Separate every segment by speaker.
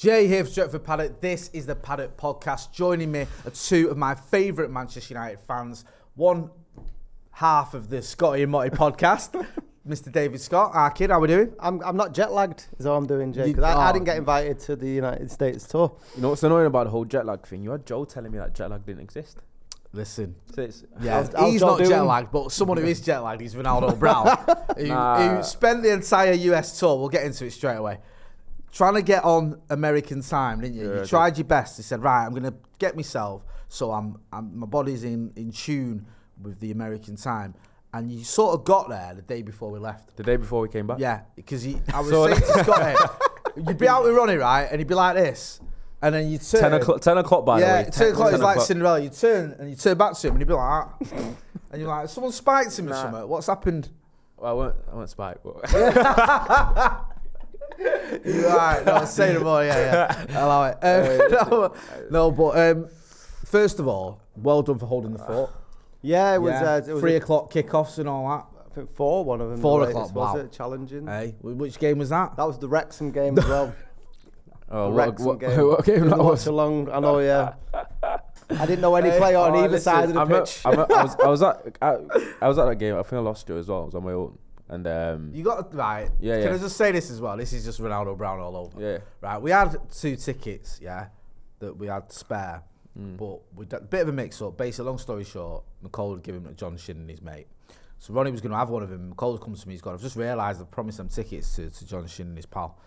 Speaker 1: Jay here for Stretford Paddock. This is the Paddock Podcast. Joining me are two of my favourite Manchester United fans. One half of the Scotty and Motty podcast, Mr. David Scott. Our kid, how are we doing?
Speaker 2: I'm, I'm not jet lagged, is all I'm doing, Jay. 'cause I, I didn't get invited to the United States tour.
Speaker 3: You know what's annoying about the whole jet lag thing? You had Joe telling me that jet lag didn't exist.
Speaker 1: Listen,
Speaker 3: So it's,
Speaker 1: yeah,
Speaker 2: How's- how's
Speaker 1: he's
Speaker 2: Joe
Speaker 1: not jet lagged, but someone who is jet lagged is Ronaldo Brown, who,
Speaker 3: Nah.
Speaker 1: who spent the entire US tour. We'll get into it straight away. Trying to get on American time, didn't you?
Speaker 3: Yeah,
Speaker 1: you tried your best. You said, right, I'm going to get myself so I'm, I'm my body's in, in tune with the American time. And you sort of got there the day before we left.
Speaker 3: the day before we came back.
Speaker 1: Yeah, because I was
Speaker 3: So-
Speaker 1: saying to Scott, here, you'd be out with Ronnie, right? And he'd be like this. And then you'd turn.
Speaker 3: 10 o'clock, 10 o'clock by
Speaker 1: yeah,
Speaker 3: the way.
Speaker 1: 10 o'clock is
Speaker 3: 10
Speaker 1: like Cinderella. You turn and you turn back to him and he'd be like, that. and you're like, someone spiked him or something. What's happened?
Speaker 3: Well, I won't, I won't spike. But
Speaker 1: You're right. No, say no more. Yeah, yeah. Allow it. Um, no, no, but um, first of all, well done for holding the fort.
Speaker 2: Yeah, it was,
Speaker 1: Yeah,
Speaker 2: uh, it was
Speaker 1: three o'clock kickoffs and all that.
Speaker 2: I think four, one of them.
Speaker 1: Four
Speaker 2: the
Speaker 1: o'clock,
Speaker 2: Was
Speaker 1: wow.
Speaker 2: it challenging?
Speaker 1: Hey, which game was that?
Speaker 2: That was the Wrexham game as well.
Speaker 3: oh,
Speaker 2: the
Speaker 3: what,
Speaker 2: Wrexham
Speaker 3: what,
Speaker 2: game.
Speaker 3: what game that was?
Speaker 2: along. I know, yeah. I didn't know any player on
Speaker 3: Oh,
Speaker 2: either
Speaker 3: listen,
Speaker 2: side of the
Speaker 3: I'm
Speaker 2: pitch.
Speaker 3: I'm a- I was, I was at, I, I was at that game. I think I lost it as well. I was on my own, and um,
Speaker 1: You got right.
Speaker 3: Yeah,
Speaker 1: Can
Speaker 3: yeah.
Speaker 1: I just say this as well? This is just Ronaldo Brown all over.
Speaker 3: Yeah.
Speaker 1: Right. We had two tickets, yeah, that we had spare,
Speaker 3: Mm.
Speaker 1: but we a bit of a mix-up. Basically, long story short, McCall had given them to John Shin and his mate. So Ronnie was going to have one of them. McCall comes to me. He's gone. I've just realised I've promised them tickets to, to John Shin and his pal.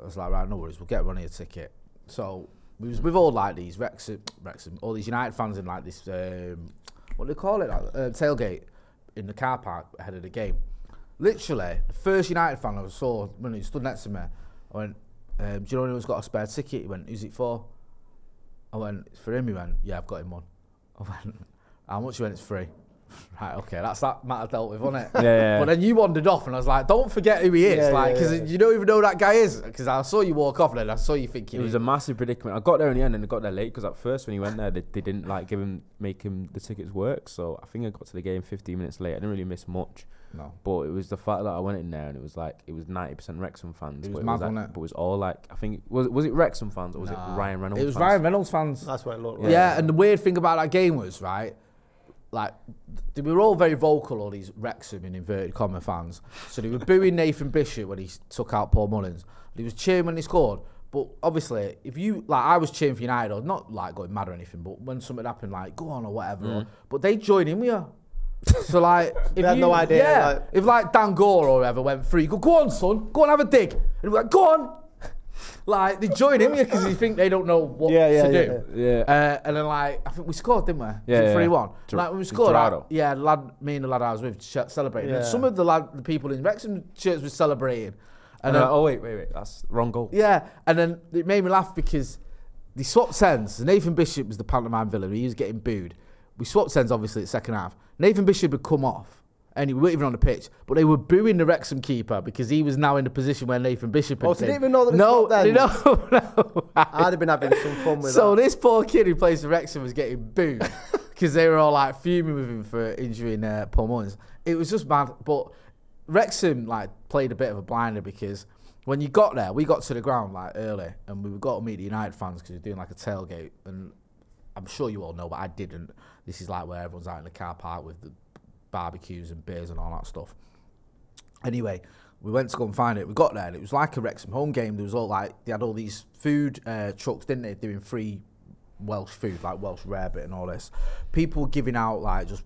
Speaker 1: I was like, right, no worries. We'll get Ronnie a ticket. So we was, we've all like these Wrexham, Wrexham, all these United fans in like this. Um, what do they call it? Like, uh, tailgate in the car park ahead of the game. Literally, the first United fan I saw when he stood next to me, I went, um, "Do you know anyone's got a spare ticket?" He went, "Who's it for?" I went, "It's for him." He went, "Yeah, I've got him one." I went, "How much?" He went, "It's free." Right, okay, that's that matter dealt with, wasn't it?
Speaker 3: Yeah, yeah.
Speaker 1: But then you wandered off, and I was like, "Don't forget who he is,"
Speaker 2: Yeah,
Speaker 1: like,
Speaker 2: yeah,
Speaker 1: because
Speaker 2: yeah.
Speaker 1: you don't even know who that guy is. Because I saw you walk off, and then I saw you thinking
Speaker 3: it was a massive predicament. I got there in the end, and I got there late because at first when he went there, they, they didn't like give him make him the tickets work. So I think I got to the game 15 minutes late. I didn't really miss much.
Speaker 1: no.
Speaker 3: But it was the fact that I went in there and it was like it was ninety percent Wrexham fans.
Speaker 1: It
Speaker 3: but
Speaker 1: was
Speaker 3: it
Speaker 1: mad,
Speaker 3: was like,
Speaker 1: wasn't it?
Speaker 3: But it was all like I think was was it Wrexham fans or was
Speaker 1: Nah.
Speaker 3: it Ryan Reynolds?
Speaker 1: It was
Speaker 3: fans?
Speaker 1: Ryan Reynolds fans.
Speaker 2: That's what it looked like.
Speaker 1: Yeah.
Speaker 2: like.
Speaker 1: and the weird thing about that game was right, like they were all very vocal, all these Wrexham in inverted comma fans. So they were booing Nathan Bishop when he took out Paul Mullins. He was cheering when he scored. But obviously, if you like, I was cheering for United, or not like going mad or anything, but when something happened, like go on or whatever. or- mm. but they joined in with you. So like, if
Speaker 2: had
Speaker 1: you,
Speaker 2: no idea,
Speaker 1: Yeah,
Speaker 2: like-
Speaker 1: if like Dan Gore or whoever went free, go go on, son, go and have a dig, and we're like, go on. Like they join in with because they think they don't know what
Speaker 2: Yeah, yeah,
Speaker 1: to
Speaker 2: yeah,
Speaker 1: do.
Speaker 3: yeah.
Speaker 1: Uh, and then like I think we scored, didn't we?
Speaker 3: Yeah, yeah.
Speaker 1: three one.
Speaker 3: Ger-
Speaker 1: Like when we
Speaker 3: was
Speaker 1: scored, like,
Speaker 3: Gerardo.
Speaker 1: yeah, lad, me and the lad I was with ch- celebrating. And some of the lad, the people in Wrexham shirts were celebrating.
Speaker 3: And
Speaker 1: And
Speaker 3: then,
Speaker 1: then,
Speaker 3: oh wait, wait, wait, that's wrong goal.
Speaker 1: yeah, and then it made me laugh because they swapped ends. Nathan Bishop was the pantomime villain. He was getting booed. We swapped ends obviously at second half. Nathan Bishop had come off, And we weren't even on the pitch, but they were booing the Wrexham keeper because he was now in the position where Nathan Bishop had
Speaker 2: Oh, so
Speaker 1: been.
Speaker 2: didn't even know that
Speaker 1: no,
Speaker 2: them?
Speaker 1: no, no.
Speaker 2: I'd have been having some fun with
Speaker 1: So
Speaker 2: that.
Speaker 1: So this poor kid who plays for Wrexham was getting booed because they were all like fuming with him for injuring uh, Paul Mullins. It was just mad. But Wrexham like played a bit of a blinder because when you got there, we got to the ground like early and we got to meet the United fans because we were doing like a tailgate. And I'm sure you all know, but I didn't. This is like where everyone's out in the car park with the barbecues and beers and all that stuff. Anyway, we went to go and find it. We got there and it was like a Wrexham home game. There was all like they had all these food uh, trucks, didn't they, doing free Welsh food like Welsh rarebit and all this. People giving out like just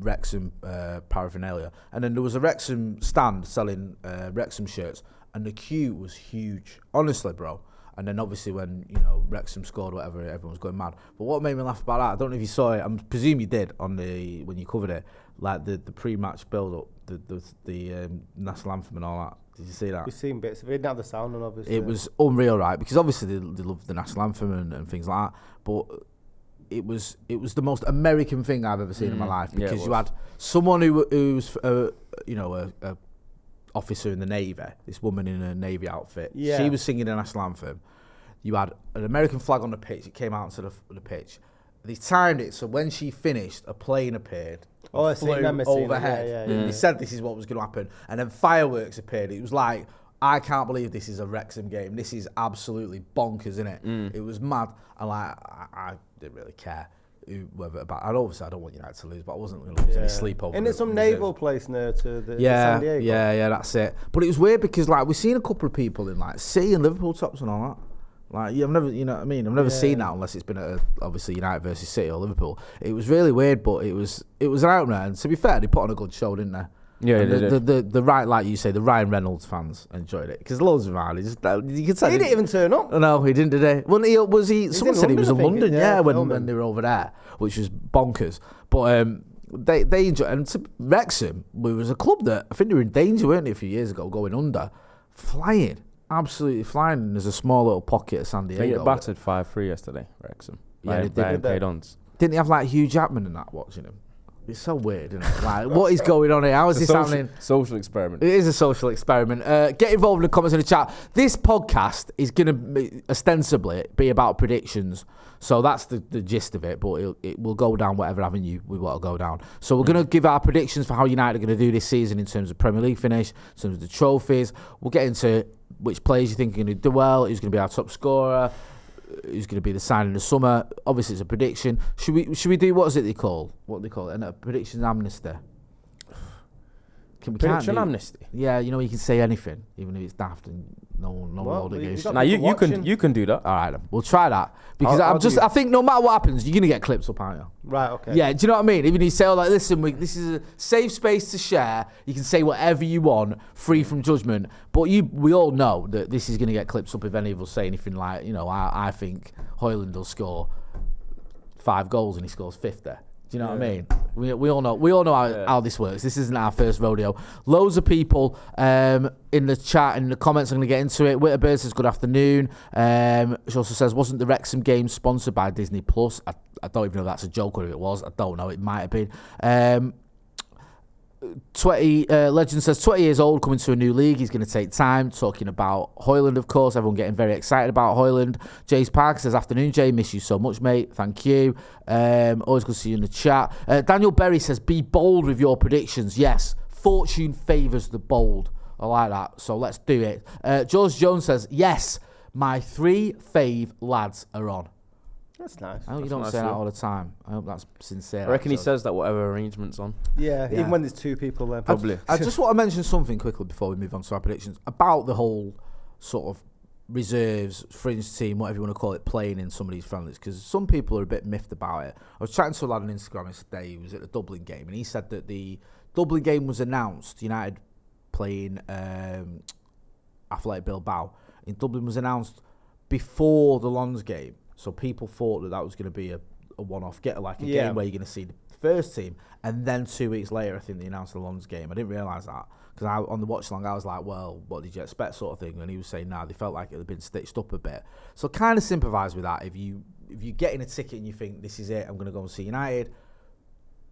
Speaker 1: Wrexham uh, paraphernalia, and then there was a Wrexham stand selling uh, Wrexham shirts, and the queue was huge. Honestly, bro. And then obviously when you know Wrexham scored whatever, everyone was going mad. But what made me laugh about that, I don't know if you saw it. I presume you did on the when you covered it, like the, the pre-match build-up, the the, the um, national anthem and all that. Did you see that?
Speaker 2: We've seen bits. We didn't have the sound on, obviously.
Speaker 1: It was unreal, right? Because obviously they, they love the national anthem and, and things like that. But it was it was the most American thing I've ever seen in my
Speaker 3: Mm,
Speaker 1: life
Speaker 3: yeah,
Speaker 1: because you had someone who who's uh, you know a, a officer in the navy, this woman in a navy outfit.
Speaker 2: Yeah.
Speaker 1: She was singing the national anthem. You had an American flag on the pitch. It came out onto the, the pitch. They timed it so when she finished, a plane appeared.
Speaker 2: Oh, I
Speaker 1: flew
Speaker 2: seeing it, yeah,
Speaker 1: overhead.
Speaker 2: yeah, yeah.
Speaker 1: They said this is what was going to happen, and then fireworks appeared. It was like I can't believe this is a Wrexham game. This is absolutely bonkers, isn't it?
Speaker 3: Mm.
Speaker 1: It was mad, and like I, I didn't really care who, whether about. And obviously, I don't want United to lose, but I wasn't going to lose any sleep over.
Speaker 2: And it's some naval place near to the,
Speaker 1: Yeah,
Speaker 2: San Diego.
Speaker 1: yeah, yeah, that's it. But it was weird because like we've seen a couple of people in like City and Liverpool tops and all that. Like yeah, I've never, you know what I mean. I've never seen that unless it's been at a, obviously United versus City or Liverpool. It was really weird, but it was it was an opener. And to be fair, they put on a good show, didn't they?
Speaker 3: Yeah, they
Speaker 1: the, the, the the right, like you say, the Ryan Reynolds fans enjoyed it because loads of. He just uh, you could tell
Speaker 2: He didn't even turn up.
Speaker 1: no, he didn't today. Well, he was he.
Speaker 2: He's
Speaker 1: someone said he was in
Speaker 2: London,
Speaker 1: London,
Speaker 2: yeah,
Speaker 1: yeah, when, when they were over there, which was bonkers. But um, they they enjoy and to Wrexham we was a club that I think they were in danger, weren't they, a few years ago, going under, flying, absolutely flying. There's a small little pocket of San
Speaker 3: They
Speaker 1: Diego.
Speaker 3: get battered five three yesterday, Wrexham.
Speaker 1: Yeah,
Speaker 3: by,
Speaker 1: they did,
Speaker 3: by
Speaker 1: didn't they?
Speaker 3: MK Dons.
Speaker 1: Didn't they have like Hugh Jackman and that watching him? It's so weird, isn't it? Like, what is going on here? How is this
Speaker 3: social,
Speaker 1: happening?
Speaker 3: social experiment.
Speaker 1: It is a social experiment. Uh, get involved in the comments in the chat. This podcast is going to ostensibly be about predictions. So that's the, the gist of it, but it, it will go down whatever avenue we want to go down. So we're going to give our predictions for how United are going to do this season in terms of Premier League finish, in terms of the trophies. We'll get into which players you think are going to do well, who's going to be our top scorer, who's going to be the sign in the summer. Obviously, it's a prediction. Should we should we do what is it they call what they call it? A predictions amnesty. Can, we can't
Speaker 3: Prediction
Speaker 1: do-
Speaker 3: amnesty.
Speaker 1: Yeah, you know you can say anything, even if it's daft and no one, no
Speaker 2: Well,
Speaker 1: one will
Speaker 2: you- you
Speaker 1: against.
Speaker 3: Now you, you can you can do that.
Speaker 1: All right, then. we'll try that because
Speaker 3: How- how
Speaker 1: I'm
Speaker 3: do
Speaker 1: just. I think no matter what happens, you're gonna get clips up, aren't you?
Speaker 2: Right, okay.
Speaker 1: Yeah, do you know what I mean? Even if you say, "Oh, like, listen, we, this is a safe space to share," you can say whatever you want, free from judgment. But you, we all know that this is going to get clips up if any of us say anything like, you know, I, I think Hojlund will score five goals and he scores fifty. Do you know what I mean? We, we all know we all know how, how this works. This isn't our first rodeo. Loads of people um, in the chat and the comments. I'm going to get into it. Witterbird says good afternoon. Um, she also says wasn't the Wrexham game sponsored by Disney Plus? I, I don't even know if that's a joke or if it was. I don't know. It might have been. Um, 20 uh, legend says 20 years old coming to a new league. He's going to take time talking about Hojlund of course. Everyone getting very excited about Hojlund. Jace Parker says afternoon Jay. Miss you so much mate. Thank you. Um, always good to see you in the chat. Uh, Daniel Berry says be bold with your predictions. Yes fortune favours the bold. I like that. So let's do it. Uh, George Jones says yes my three fave lads are on
Speaker 2: That's nice.
Speaker 1: I hope you
Speaker 3: That's
Speaker 1: don't
Speaker 3: nice
Speaker 1: say
Speaker 3: of
Speaker 1: that
Speaker 3: him.
Speaker 1: all the time I hope that's sincere
Speaker 3: I reckon he
Speaker 1: actually.
Speaker 3: says that whatever arrangements on.
Speaker 2: Yeah,
Speaker 1: Yeah.
Speaker 2: even when there's two people there.
Speaker 3: Probably.
Speaker 1: I just want to mention something quickly before we move on to our predictions about the whole sort of reserves, fringe team, whatever you want to call it, playing in some of these friendlies because some people are a bit miffed about it. I was chatting to a lad on Instagram yesterday who was at the Dublin game and he said that the Dublin game was announced, United playing um, Athletic Bilbao in Dublin was announced before the Lens game. So people thought that that was going to be a, a one-off, get like a
Speaker 2: Yeah.
Speaker 1: game where you're going to see the first team, and then two weeks later, I think they announced the Lens game. I didn't realise that because I, on the watch along, I was like, "Well, what did you expect?" sort of thing, and he was saying, "Nah, they felt like it had been stitched up a bit." So kind of sympathise with that. If you if you're getting a ticket and you think this is it, I'm going to go and see United.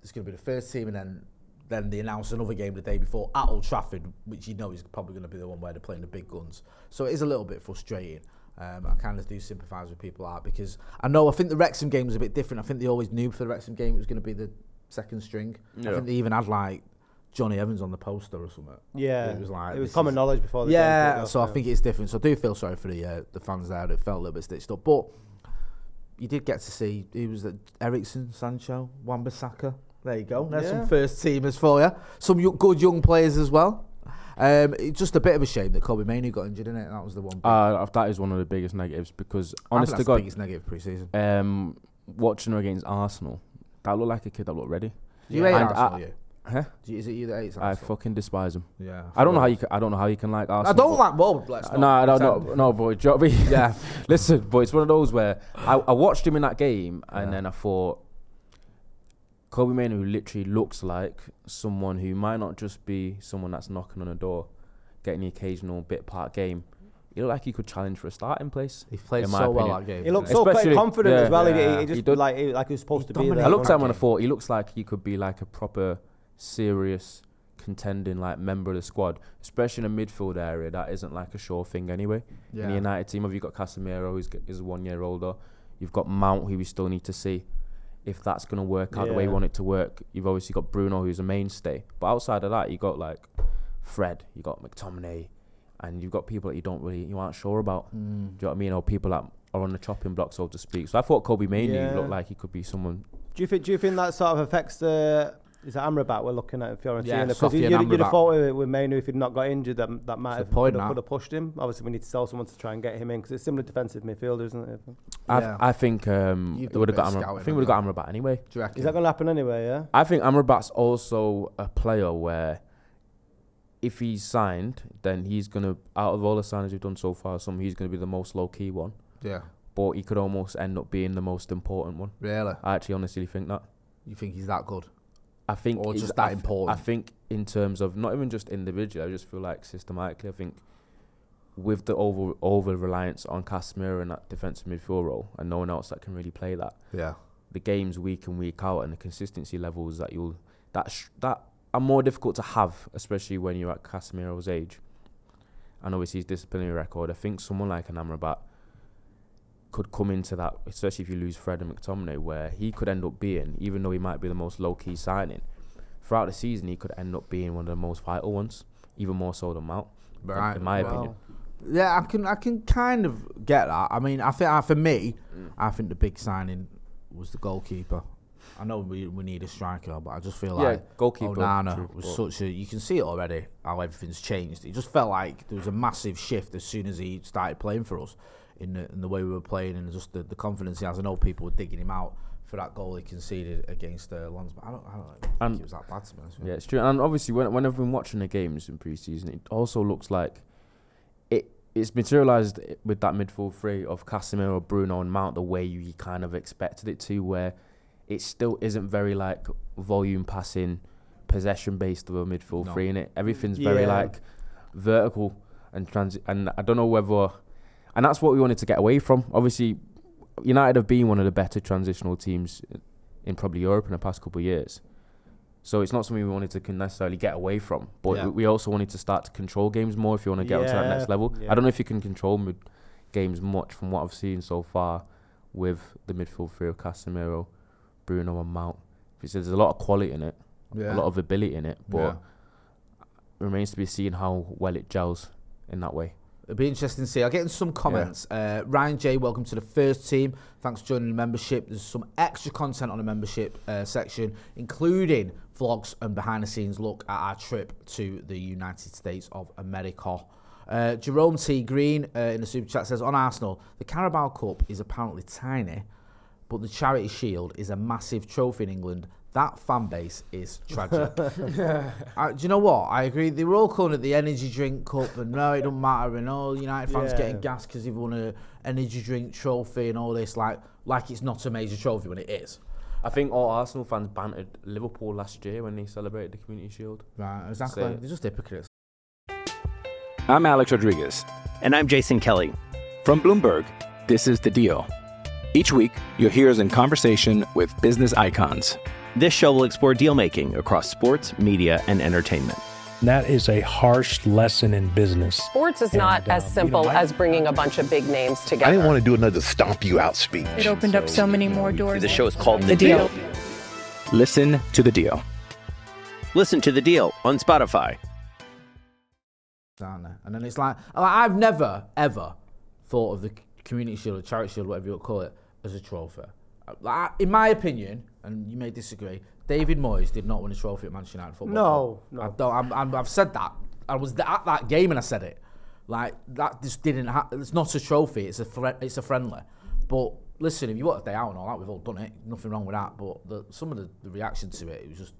Speaker 1: It's going to be the first team, and then then they announce another game the day before at Old Trafford, which you know is probably going to be the one where they're playing the big guns. So it is a little bit frustrating. Um, I kind of do sympathise with people out because I know I think the Wrexham game was a bit different. I think they always knew for the Wrexham game it was going to be the second string. I think they even had like Johnny Evans on the poster or something.
Speaker 2: Yeah,
Speaker 1: it was like
Speaker 2: it was common
Speaker 1: is-
Speaker 2: knowledge before the
Speaker 1: Yeah,
Speaker 2: kicked off,
Speaker 1: so I
Speaker 2: yeah.
Speaker 1: think it's different. So I do feel sorry for the uh, the fans there that felt a little bit stitched up, but you did get to see it was at Eriksen, Sancho, Wan-Bissaka. There you go. There's
Speaker 2: Yeah.
Speaker 1: some first teamers for you. Some yo- good young players as well. Um, it's just a bit of a shame that Kobbie Mainoo got injured in it. That was the one.
Speaker 3: Uh, that is one of the biggest negatives because
Speaker 1: I think
Speaker 3: honest
Speaker 1: that's the
Speaker 3: God,
Speaker 1: biggest negative pre-season.
Speaker 3: um, watching her against Arsenal, that looked like a kid that looked ready.
Speaker 1: Do you hate
Speaker 3: And
Speaker 1: Arsenal?
Speaker 3: I-
Speaker 1: you?
Speaker 3: Huh?
Speaker 1: Is it you that hates
Speaker 3: I fucking despise him.
Speaker 1: Yeah,
Speaker 3: I don't know how you. Can, I don't know how you can like Arsenal.
Speaker 1: I
Speaker 3: Arsenal.
Speaker 1: don't like. Well, let's
Speaker 3: No, I don't know. No, boy. Do you know I mean?
Speaker 1: Yeah.
Speaker 3: Listen, but it's one of those where I, I watched him in that game and
Speaker 1: Yeah.
Speaker 3: then I thought, Kobbie Mainoo literally looks like someone who might not just be someone that's knocking on a door, getting the occasional bit part game. He looked like he could challenge for a starting place.
Speaker 1: He played
Speaker 3: in my
Speaker 1: so well that game.
Speaker 2: He looked so
Speaker 3: Especially-
Speaker 2: confident
Speaker 3: yeah.
Speaker 2: as well. He- He, he just
Speaker 3: He did-
Speaker 2: like he, like he was supposed
Speaker 1: He
Speaker 2: to be there.
Speaker 1: dominated
Speaker 3: I looked at him and I thought he looks like he could be like a proper serious contending like member of the squad, especially in a midfield area that isn't like a sure thing anyway. In the United team, have you got Casemiro, who's g- is one year older. You've got Mount, who we still need to see if that's going to work out the way you
Speaker 2: Yeah.
Speaker 3: want it to work. You've obviously got Bruno, who's a mainstay, but outside of that, you got like Fred, you got McTominay, and you've got people that you don't really you aren't sure about.
Speaker 1: Mm.
Speaker 3: Do you know what I mean? Or people that are on the chopping block, so to speak. So I thought Kobbie Mainoo
Speaker 2: Yeah.
Speaker 3: looked like he could be someone
Speaker 2: Do you think? Do you think that sort of affects the? Is it Amrabat we're looking at in Fiorentina?
Speaker 1: Yeah,
Speaker 2: Because
Speaker 1: Sofyan
Speaker 2: you'd, you'd have thought with, with Mainoo if he'd not got injured, that that might
Speaker 1: It's
Speaker 2: have
Speaker 1: point
Speaker 2: could, have, could have pushed him. Obviously, we need to sell someone to try and get him in because it's similar defensive midfielder, isn't it?
Speaker 3: I,
Speaker 1: Yeah.
Speaker 3: I think um,
Speaker 1: You've
Speaker 3: it
Speaker 1: done
Speaker 3: would have got Amrabat. I think
Speaker 1: on
Speaker 3: would have got. Amrabat anyway.
Speaker 1: Do you reckon?
Speaker 2: Is that going to happen anyway? Yeah.
Speaker 3: I think Amrabat's also a player where if he's signed, then he's gonna out of all the signings we've done so far, some he's gonna be the most low key one.
Speaker 1: Yeah.
Speaker 3: But he could almost end up being the most important one.
Speaker 1: Really?
Speaker 3: I actually honestly think that.
Speaker 1: You think he's that good?
Speaker 3: I think
Speaker 1: Or just that
Speaker 3: I
Speaker 1: important?
Speaker 3: I think in terms of not even just individually, I just feel like systematically. I think with the over over reliance on Casemiro in that defensive midfield role, and no one else that can really play that.
Speaker 1: Yeah.
Speaker 3: the games week in week out and the consistency levels that you'll that sh- that are more difficult to have, especially when you're at Casemiro's age. And obviously his disciplinary record. I think someone like an Amrabat could come into that, especially if you lose Fred and McTominay, where he could end up being, even though he might be the most low key signing, throughout the season he could end up being one of the most vital ones, even more so than Mount. in-
Speaker 1: Right,
Speaker 3: in my
Speaker 1: well,
Speaker 3: opinion.
Speaker 1: Yeah, I can I can kind of get that. I mean, I think uh, for me,
Speaker 3: Mm.
Speaker 1: I think the big signing was the goalkeeper. I know we, we need a striker, but I just feel
Speaker 3: Yeah,
Speaker 1: like
Speaker 3: goalkeeper,
Speaker 1: Onana
Speaker 3: true,
Speaker 1: was such a. You can see it already how everything's changed. It just felt like there was a massive shift as soon as he started playing for us, in the, in the way we were playing and just the, the confidence he has. I know people were digging him out for that goal he conceded against uh, Lens, but I don't, I don't think
Speaker 3: And-
Speaker 1: it was that bad to be honest.
Speaker 3: Yeah, it's true. And obviously, when, when I've been watching the games in pre-season, it also looks like it it's materialized with that midfield three of Casemiro, Bruno, and Mount the way you kind of expected it to, where it still isn't very like volume passing, possession based of a midfield
Speaker 1: No.
Speaker 3: three in it. Everything's very like vertical and transit. And I don't know whether, and that's what we wanted to get away from. Obviously, United have been one of the better transitional teams in probably Europe in the past couple of years. So it's not something we wanted to necessarily get away from, but
Speaker 1: Yeah.
Speaker 3: we- also wanted to start to control games more if you want to get up to that next level.
Speaker 2: yeah.
Speaker 3: I don't know if you can control mid games much from what I've seen so far with the midfield three of Casemiro, Bruno, and Mount. Because there's a lot of quality in it,
Speaker 1: Yeah.
Speaker 3: a lot of ability in it, but
Speaker 1: Yeah.
Speaker 3: remains to be seen how well it gels in that way.
Speaker 1: It'll be interesting to see. I'll get in some comments. Uh, Ryan J, welcome to the first team. Thanks for joining the membership. There's some extra content on the membership uh, section, including vlogs and behind the scenes look at our trip to the United States of America. Uh, Jerome T. Green uh, in the super chat says on Arsenal, the Carabao Cup is apparently tiny, but the Charity Shield is a massive trophy in England. That fan base is tragic. Uh, do you know what? I agree. They were all calling it the energy drink cup, and no, it don't matter. And all United fans
Speaker 2: Yeah.
Speaker 1: getting gas because they've won a energy drink trophy and all this, like like it's not a major trophy when it is.
Speaker 3: I think all Arsenal fans bantered Liverpool last year when they celebrated the Community Shield.
Speaker 1: Right, exactly.
Speaker 3: So-
Speaker 1: They're just hypocrites.
Speaker 4: I'm Alex Rodriguez.
Speaker 5: And I'm Jason Kelly.
Speaker 4: From Bloomberg, this is The Deal. Each week, you'll hear us in conversation with business icons.
Speaker 5: This show will explore deal making across sports, media, and entertainment.
Speaker 6: That is a harsh lesson in business.
Speaker 7: Sports is
Speaker 6: And,
Speaker 7: not as
Speaker 6: um, you
Speaker 7: simple
Speaker 6: know, I-
Speaker 7: as bringing a bunch of big names together.
Speaker 8: I didn't want to do another stomp you out speech.
Speaker 9: It opened up so many more doors.
Speaker 5: The show is called
Speaker 9: The Deal.
Speaker 4: Listen to the deal.
Speaker 5: Listen to the deal on Spotify.
Speaker 1: And then it's like, like, I've never ever thought of the community shield or charity shield, whatever you want to call it, as a trophy. In my opinion, and you may disagree, David Moyes did not win a trophy at Manchester United football.
Speaker 2: No,
Speaker 1: Club.
Speaker 2: no.
Speaker 1: I don't, I'm, I'm, I've said that. I was at that game and I said it. Like that just didn't. Ha- it's not a trophy. It's a thre- It's a friendly. But listen, if you want a day out and all that, we've all done it. Nothing wrong with that. But the, some of the, the reaction to it, it was just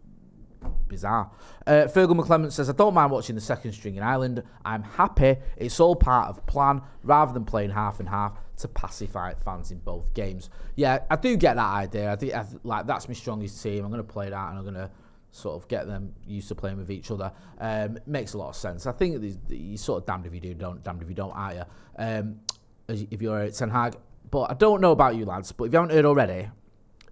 Speaker 1: bizarre. Uh, Fergal McClement says, I don't mind watching the second string in Ireland. I'm happy. It's all part of plan rather than playing half and half to pacify fans in both games. Yeah, I do get that idea. I think like that's my strongest team. I'm going to play that and I'm going to sort of get them used to playing with each other. Um, makes a lot of sense. I think these- you sort of damned if you do, don't damned if you don't, are you? Um, if you're at Ten Hag. But I don't know about you lads, but if you haven't heard already,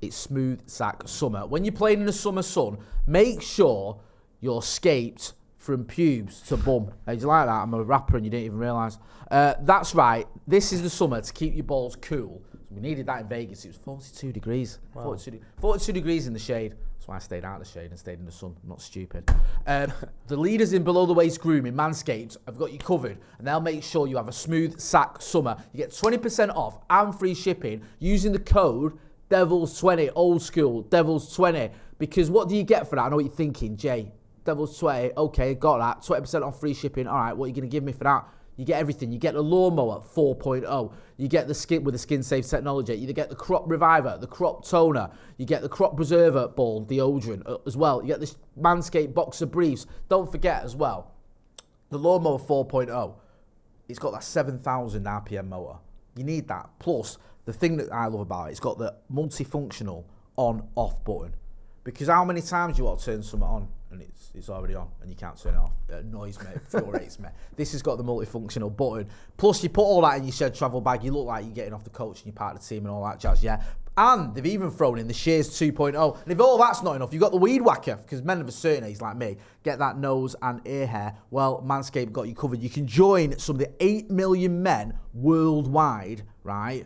Speaker 1: it's smooth sack summer. When you're playing in the summer sun, make sure you're scaped from pubes to bum. Hey, do you like that? I'm a rapper and you didn't even realise. Uh, that's right. This is the summer to keep your balls cool. We needed that in Vegas. It was 42 degrees. 42, de- 42 degrees in the shade. That's why I stayed out of the shade and stayed in the sun. I'm not stupid. Um, the leaders in below the waist grooming, Manscaped, have got you covered, and they'll make sure you have a smooth sack summer. You get 20% off and free shipping using the code Devils20, old school, Devils20. Because what do you get for that? I know what you're thinking, Jay. Devils 20, okay, got that. 20% off free shipping. All right, what are you going to give me for that? You get everything. You get the lawnmower 4.0. You get the skin with the skin safe technology. You get the crop reviver, the crop toner. You get the crop preserver ball deodorant uh, as well. You get this Manscaped boxer briefs. Don't forget as well, the lawnmower 4.0. It's got that 7,000 RPM motor. You need that. Plus, the thing that I love about it, it's got the multifunctional on-off button. Because how many times you want to turn something on and it's it's already on and you can't turn it off? Uh, it annoys me, infuriates me. This has got the multifunctional button. Plus, you put all that in your shed travel bag. You look like you're getting off the coach and you're part of the team and all that jazz. Yeah. And they've even thrown in the Shears 2.0. And if all that's not enough, you've got the weed whacker, because men of a certain age like me get that nose and ear hair. Well, Manscaped got you covered. You can join some of the 8 million men worldwide, right,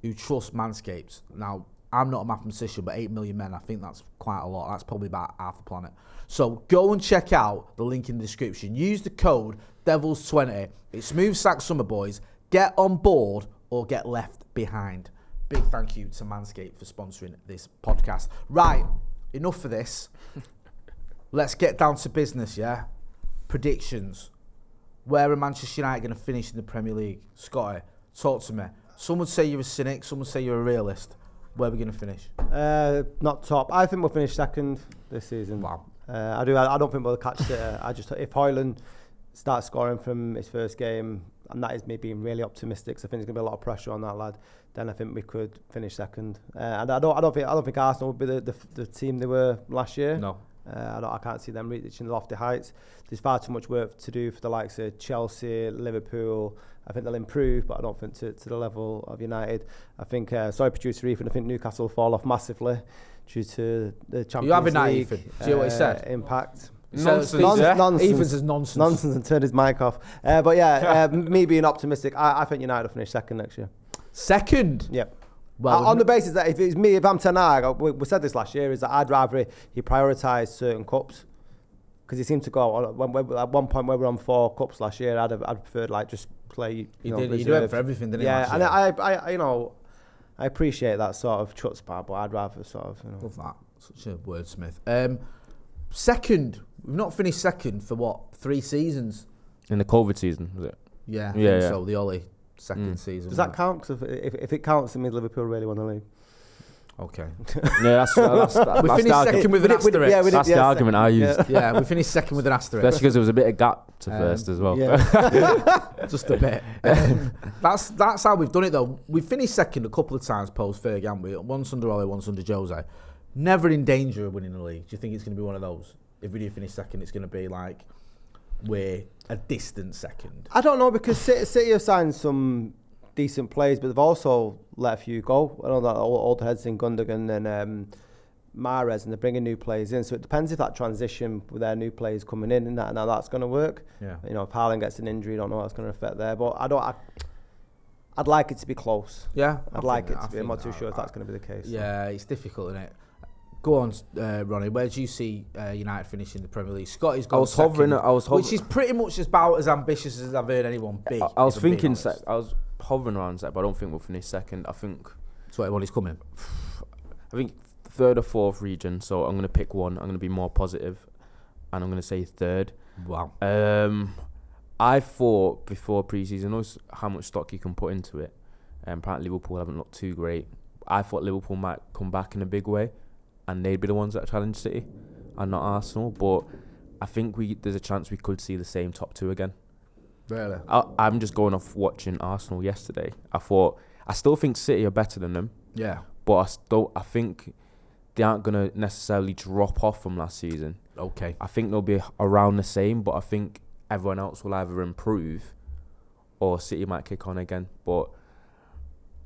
Speaker 1: who trust Manscaped. Now, I'm not a mathematician, but 8 million men, I think that's quite a lot. That's probably about half the planet. So go and check out the link in the description. Use the code DEVILS20. It's Smooth Sack Summer Boys. Get on board or get left behind. Big thank you to Manscaped for sponsoring this podcast. Right, enough for this. Let's get down to business, yeah? Predictions. Where are Manchester United going to finish in the Premier League? Scotty, talk to me. Some would say you're a cynic, some would say you're a realist. Where are we going to finish?
Speaker 2: Uh, not top. I think we'll finish second this season.
Speaker 1: Wow.
Speaker 2: Uh, I do. I, I don't think we'll catch Sitter. Uh, I just if Hoyland starts scoring from his first game, and that is me being really optimistic. So I think there's going to be a lot of pressure on that lad. Then I think we could finish second. Uh, and I don't. I don't think. I don't think Arsenal would be the, the, the team they were last year.
Speaker 1: No.
Speaker 2: Uh, I, don't, I can't see them reaching the lofty heights. There's far too much work to do for the likes of Chelsea, Liverpool. I think they'll improve, but I don't think to, to the level of United. I think, uh, sorry, producer Ethan, I think Newcastle will fall off massively. Due to the Champions
Speaker 1: having that,
Speaker 2: League
Speaker 1: Ethan? Do you know what he
Speaker 2: uh,
Speaker 1: said?
Speaker 2: impact.
Speaker 1: Nonsense,
Speaker 2: Nonsense,
Speaker 1: yeah?
Speaker 2: nonsense.
Speaker 1: Ethan says nonsense.
Speaker 2: Nonsense and turned his mic off. Uh, but yeah, uh, me being optimistic, I, I think United will finish second next year.
Speaker 1: Second?
Speaker 2: Yep.
Speaker 1: Well,
Speaker 2: Uh, on the basis that if it's me, if I'm Ten Hag, uh, we, we said this last year, is that I'd rather he, he prioritise certain cups because he seemed to go on, when, when, at one point where we were on four cups last year. I'd have, I'd preferred like just play. You
Speaker 1: He
Speaker 2: know,
Speaker 1: did- he went for everything, didn't he,
Speaker 2: Yeah, and? I, I, I, you know, I appreciate that sort of chutzpah, but I'd rather sort of, you know.
Speaker 1: Love that. Such a wordsmith. Um, second. We've not finished second for what? Three seasons?
Speaker 3: In the COVID season, was it?
Speaker 1: Yeah. I
Speaker 3: Yeah,
Speaker 1: think
Speaker 3: yeah.
Speaker 1: So the Ole second
Speaker 3: Mm.
Speaker 1: season.
Speaker 2: Does that count? 'Cause if, if, if it counts, it means Liverpool really won the league.
Speaker 1: Okay.
Speaker 3: Yeah, that's, that's, that's,
Speaker 1: we finished
Speaker 3: the
Speaker 1: second
Speaker 3: argument.
Speaker 1: with an
Speaker 2: We did- we did-
Speaker 1: asterisk.
Speaker 2: yeah, we did-
Speaker 3: That's the
Speaker 2: yeah,
Speaker 3: argument I used.
Speaker 1: yeah, we finished second with an asterisk.
Speaker 3: Especially because there was a bit of gap to
Speaker 1: Um,
Speaker 3: first as well.
Speaker 2: Yeah.
Speaker 1: just a bit. Um, that's that's how we've done it though. We finished second a couple of times post Ferg, haven't we? Once under Ole, once under Jose. Never in danger of winning the league. Do you think it's going to be one of those? If we do finish second, it's going to be like we're a distant second.
Speaker 2: I don't know because City, City have signed some decent players, but they've also let a few go. I know that old, heads in Gundogan and um, Mahrez and they're bringing new players in. So it depends if that transition with their new players coming in and that and how that's going to work.
Speaker 1: Yeah.
Speaker 2: You know, if Haaland gets an injury, I don't know how that's going to affect there. But I don't. I, I'd like it to be close.
Speaker 1: Yeah,
Speaker 2: I'd
Speaker 1: I
Speaker 2: like it
Speaker 1: I
Speaker 2: to be. I'm not too sure if that's going to be the case.
Speaker 1: Yeah, it's difficult, isn't it? Go on, uh, Ronnie. Where do you see uh, United finishing the Premier League? Scotty's got
Speaker 3: I was hovering- I was
Speaker 1: which is pretty much about as ambitious as I've heard anyone be.
Speaker 3: I, I was
Speaker 1: if I'm being
Speaker 3: thinking, sec- I was hovering around sec, but I don't think we'll finish second. I think,
Speaker 1: So everybody's coming.
Speaker 3: I think third or fourth region. So I'm gonna pick one. I'm gonna be more positive, and I'm gonna say third.
Speaker 1: Wow.
Speaker 3: Um, I thought before preseason, knows how much stock you can put into it. And apparently Liverpool haven't looked too great. I thought Liverpool might come back in a big way, and they'd be the ones that challenge City, and not Arsenal. But I think we there's a chance we could see the same top two again.
Speaker 1: Really?
Speaker 3: I, I'm just going off watching Arsenal yesterday. I thought I still think City are better than them,
Speaker 1: Yeah.
Speaker 3: but I still I think they aren't gonna necessarily drop off from last season.
Speaker 1: Okay.
Speaker 3: I think they'll be around the same, but I think everyone else will either improve or City might kick on again. But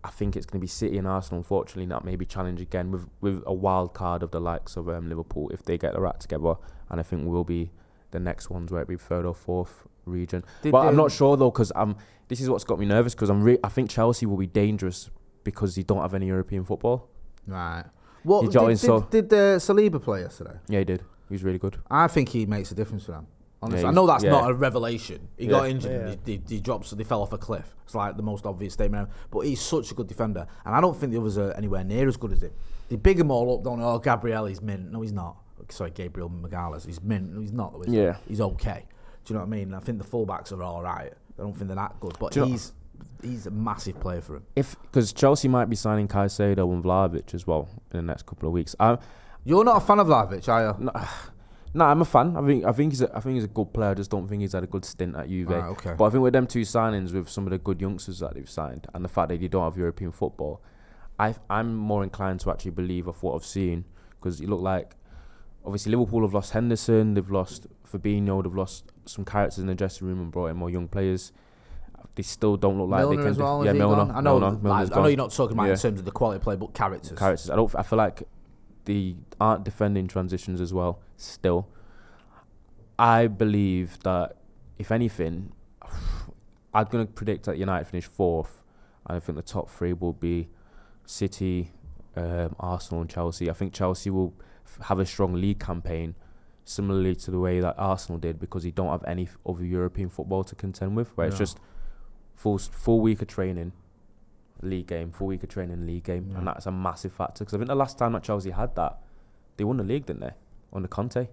Speaker 3: I think it's going to be City and Arsenal, unfortunately, that maybe challenge again with, with a wild card of the likes of um, Liverpool if they get their act together. And I think we'll be the next ones where it be third or fourth region.
Speaker 1: Did,
Speaker 3: but I'm not sure though, because um, this is what's got me nervous because I'm re- I think Chelsea will be dangerous because they don't have any European football.
Speaker 1: Right. What did, did,
Speaker 3: so-
Speaker 1: did uh, Saliba play yesterday?
Speaker 3: Yeah, he did. He was really good.
Speaker 1: I think he makes a difference for them. Honestly,
Speaker 3: Yeah,
Speaker 1: I know that's
Speaker 3: he's-
Speaker 1: not a revelation. He
Speaker 3: Yeah.
Speaker 1: got injured
Speaker 2: Yeah.
Speaker 1: and he, he, he dropped, so they fell off a cliff. It's like the most obvious statement. ever. But he's such a good defender, and I don't think the others are anywhere near as good as him. They big him all up, don't they? Oh, Gabriel, he's mint. No, he's not. Sorry, Gabriel Magalhães, he's mint. No, he's not. Though, is he?
Speaker 3: Yeah.
Speaker 1: he's okay. Do you know what I mean? I think the fullbacks are all right. I don't think they're that good, but
Speaker 3: Do you know-
Speaker 1: he's he's a massive player for him.
Speaker 3: If because Chelsea might be signing Caicedo and Vlahovic as well in the next couple of weeks. I,
Speaker 1: You're not a fan of Vlahovic, are you?
Speaker 3: No, no, I'm a fan. I think I think he's a, I think he's a good player. I just don't think he's had a good stint at Juve.
Speaker 1: Right, okay.
Speaker 3: But I think with them two signings, with some of the good youngsters that they've signed, and the fact that they don't have European football, I I'm more inclined to actually believe of what I've seen because it looked like obviously Liverpool have lost Henderson, they've lost Fabinho, they've lost some characters in the dressing room and brought in more young players. They still don't look like
Speaker 1: Milner
Speaker 3: they can.
Speaker 1: as well.
Speaker 3: yeah, Milner.
Speaker 1: gone? I know.
Speaker 3: Milner,
Speaker 1: like, I know you're not talking about
Speaker 3: Yeah.
Speaker 1: in terms of the quality of play, but characters.
Speaker 3: characters. I don't. I feel like they aren't defending transitions as well. Still, I believe that if anything, I'm gonna predict that United finish fourth, and I think the top three will be City, um, Arsenal, and Chelsea. I think Chelsea will f- have a strong league campaign, similarly to the way that Arsenal did, because they don't have any f- other European football to contend with, where it's just full full week of training, league game, full week of training, league game,
Speaker 1: Yeah.
Speaker 3: and that's a massive factor. Because I think the last time that Chelsea had that, they won the league, didn't they? Under Conte.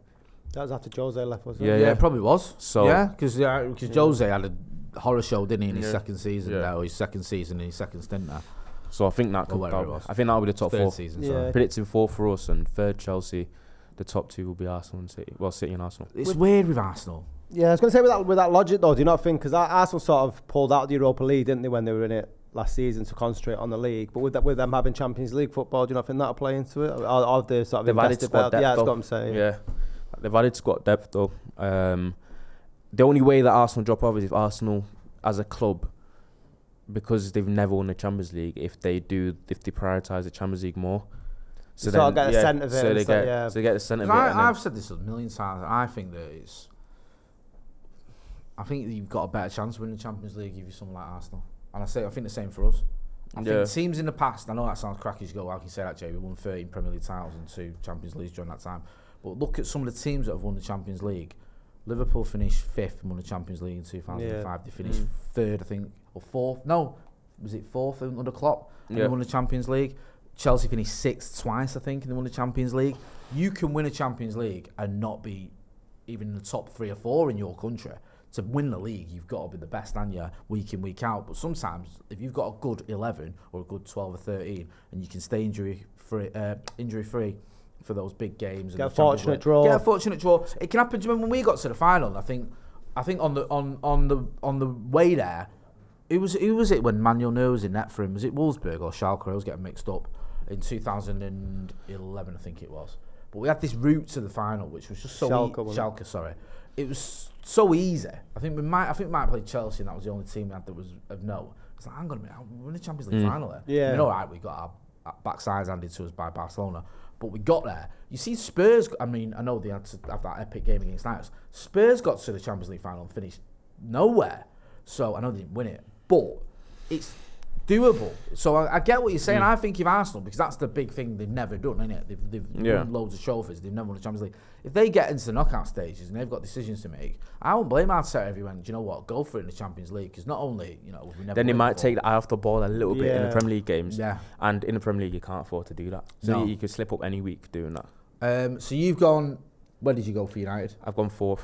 Speaker 2: That was after Jose left, wasn't
Speaker 3: Yeah,
Speaker 2: it?
Speaker 1: Yeah, it probably was.
Speaker 3: So-
Speaker 1: yeah, because yeah, because Jose had a horror show, didn't he, in his
Speaker 3: Yeah.
Speaker 1: second season,
Speaker 3: Yeah.
Speaker 1: there, or his second season, in his second stint there.
Speaker 3: So I think that could.
Speaker 1: whatever
Speaker 3: That. I think that will be the top
Speaker 1: Third
Speaker 3: four.
Speaker 1: season,
Speaker 2: Yeah.
Speaker 1: sorry.
Speaker 3: Predicting four for us and third Chelsea. The top two will be Arsenal and City. Well, City and Arsenal.
Speaker 1: It's weird with Arsenal.
Speaker 2: Yeah, I was going to say with that with that logic though, do you not think because Arsenal sort of pulled out of the Europa League, didn't they, when they were in it last season to concentrate on the league? But with that, with them having Champions League football, do you not think that'll play into it? Or, or they sort of
Speaker 3: They've added squad depth.
Speaker 2: Yeah, that's what I'm saying.
Speaker 3: Yeah, they've added squad depth though. Um, the only way that Arsenal drop off is if Arsenal, as a club, because they've never won the Champions League. If they do, if they prioritize the Champions League more,
Speaker 2: So sort of get a scent of it
Speaker 3: So
Speaker 2: and
Speaker 3: they
Speaker 2: stuff,
Speaker 3: get,
Speaker 2: yeah.
Speaker 3: so they get the scent of it.
Speaker 1: I, I've said this a million times. I think that it's. I think you've got a better chance of winning the Champions League if you're someone like Arsenal. And I say I think the same for us. I
Speaker 3: Yeah.
Speaker 1: think teams in the past, I know that sounds you go, how can say that, Jay? We won 13 Premier League titles and two Champions Leagues during that time. But look at some of the teams that have won the Champions League. Liverpool finished fifth and won the Champions League in 2005. They finished
Speaker 3: Mm.
Speaker 1: third, I think, or fourth. No, was it fourth under Klopp? And
Speaker 3: Yeah.
Speaker 1: they won the Champions League. Chelsea finished sixth twice, I think, and they won the Champions League. You can win a Champions League and not be even in the top three or four in your country. To win the league, you've got to be the best, and you week in week out. But sometimes, if you've got a good eleven or a good twelve or thirteen, and you can stay injury free, uh, injury free for those big games, and
Speaker 2: Get a fortunate
Speaker 1: League-
Speaker 2: draw.
Speaker 1: Get a fortunate draw. It can happen. Do you remember when we got to the final? I think, I think on the on on the on the way there, who was who was it when Manuel Neuer was in net for him? Was it Wolfsburg or Schalke? I was getting mixed up in 2011, I think it was. But we had this route to the final, which was just so
Speaker 2: Schalke,
Speaker 1: e- Schalke, sorry. It was so easy. I think we might. I think we might have played Chelsea, and that was the only team we had that was of no. It's like, hang on a minute, we're in the Champions League
Speaker 3: Mm.
Speaker 1: final there.
Speaker 2: Yeah.
Speaker 1: I mean, all right, we got our, our backsides handed to us by Barcelona, but we got there. You see, Spurs. I mean, I know they had to have that epic game against Ajax. Spurs got to the Champions League final and finished nowhere. So I know they didn't win it, but it's doable. So I, I get what you're saying.
Speaker 3: Mm.
Speaker 1: I think if Arsenal, because that's the big thing they've never done, isn't it? They've, they've
Speaker 3: Yeah.
Speaker 1: won loads of trophies. They've never won the Champions League. If they get into the knockout stages and they've got decisions to make, I won't blame Arteta if he went, do you know what, go for it in the Champions League. Because not only, you know, we never
Speaker 3: Then they might
Speaker 1: before.
Speaker 3: take the eye off the ball a little bit in the Premier League games.
Speaker 1: Yeah.
Speaker 3: And in the Premier League, you can't afford to do that. So
Speaker 1: No.
Speaker 3: you, you could slip up any week doing that.
Speaker 1: Um, so you've gone. Where did you go for United?
Speaker 3: I've gone fourth.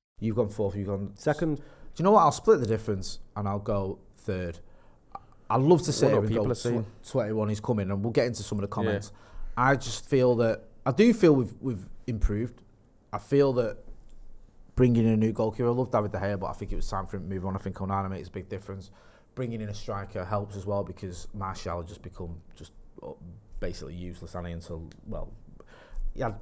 Speaker 1: You've gone fourth. You've gone
Speaker 2: second.
Speaker 1: Do you know what? I'll split the difference and I'll go third. I'd love to and
Speaker 3: people
Speaker 1: go
Speaker 3: are
Speaker 1: tw- 21 is coming, and we'll get into some of the comments. I just feel that I do feel we've we've improved. I feel that bringing in a new goalkeeper, I love David De Gea, but I think it was time for him to move on. I think Onana makes a big difference. Bringing in a striker helps as well because Martial had just become just uh, basically useless, and until well, he had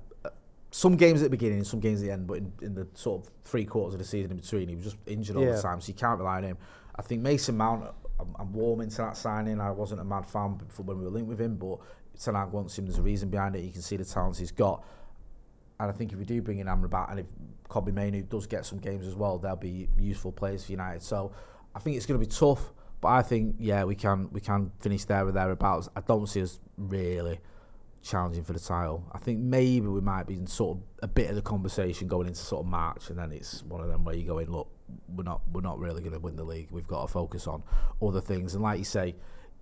Speaker 1: some games at the beginning, some games at the end, but in, in the sort of three quarters of the season in between, he was just injured all
Speaker 2: Yeah.
Speaker 1: the time, so you can't rely on him. I think Mason Mount, I'm, I'm warm into that signing. I wasn't a mad fan before when we were linked with him, but Ten Hag wants him. There's a reason behind it. You can see the talents he's got. And I think if we do bring in Amrabat and if Kobbie Mainoo does get some games as well, they'll be useful players for United. So I think it's going to be tough, but I think yeah we can we can finish there or thereabouts. I don't see us really challenging for the title. I think maybe we might be in sort of a bit of the conversation going into sort of March, and then it's one of them where you go in, look, we're not we're not really going to win the league. We've got to focus on other things. And like you say,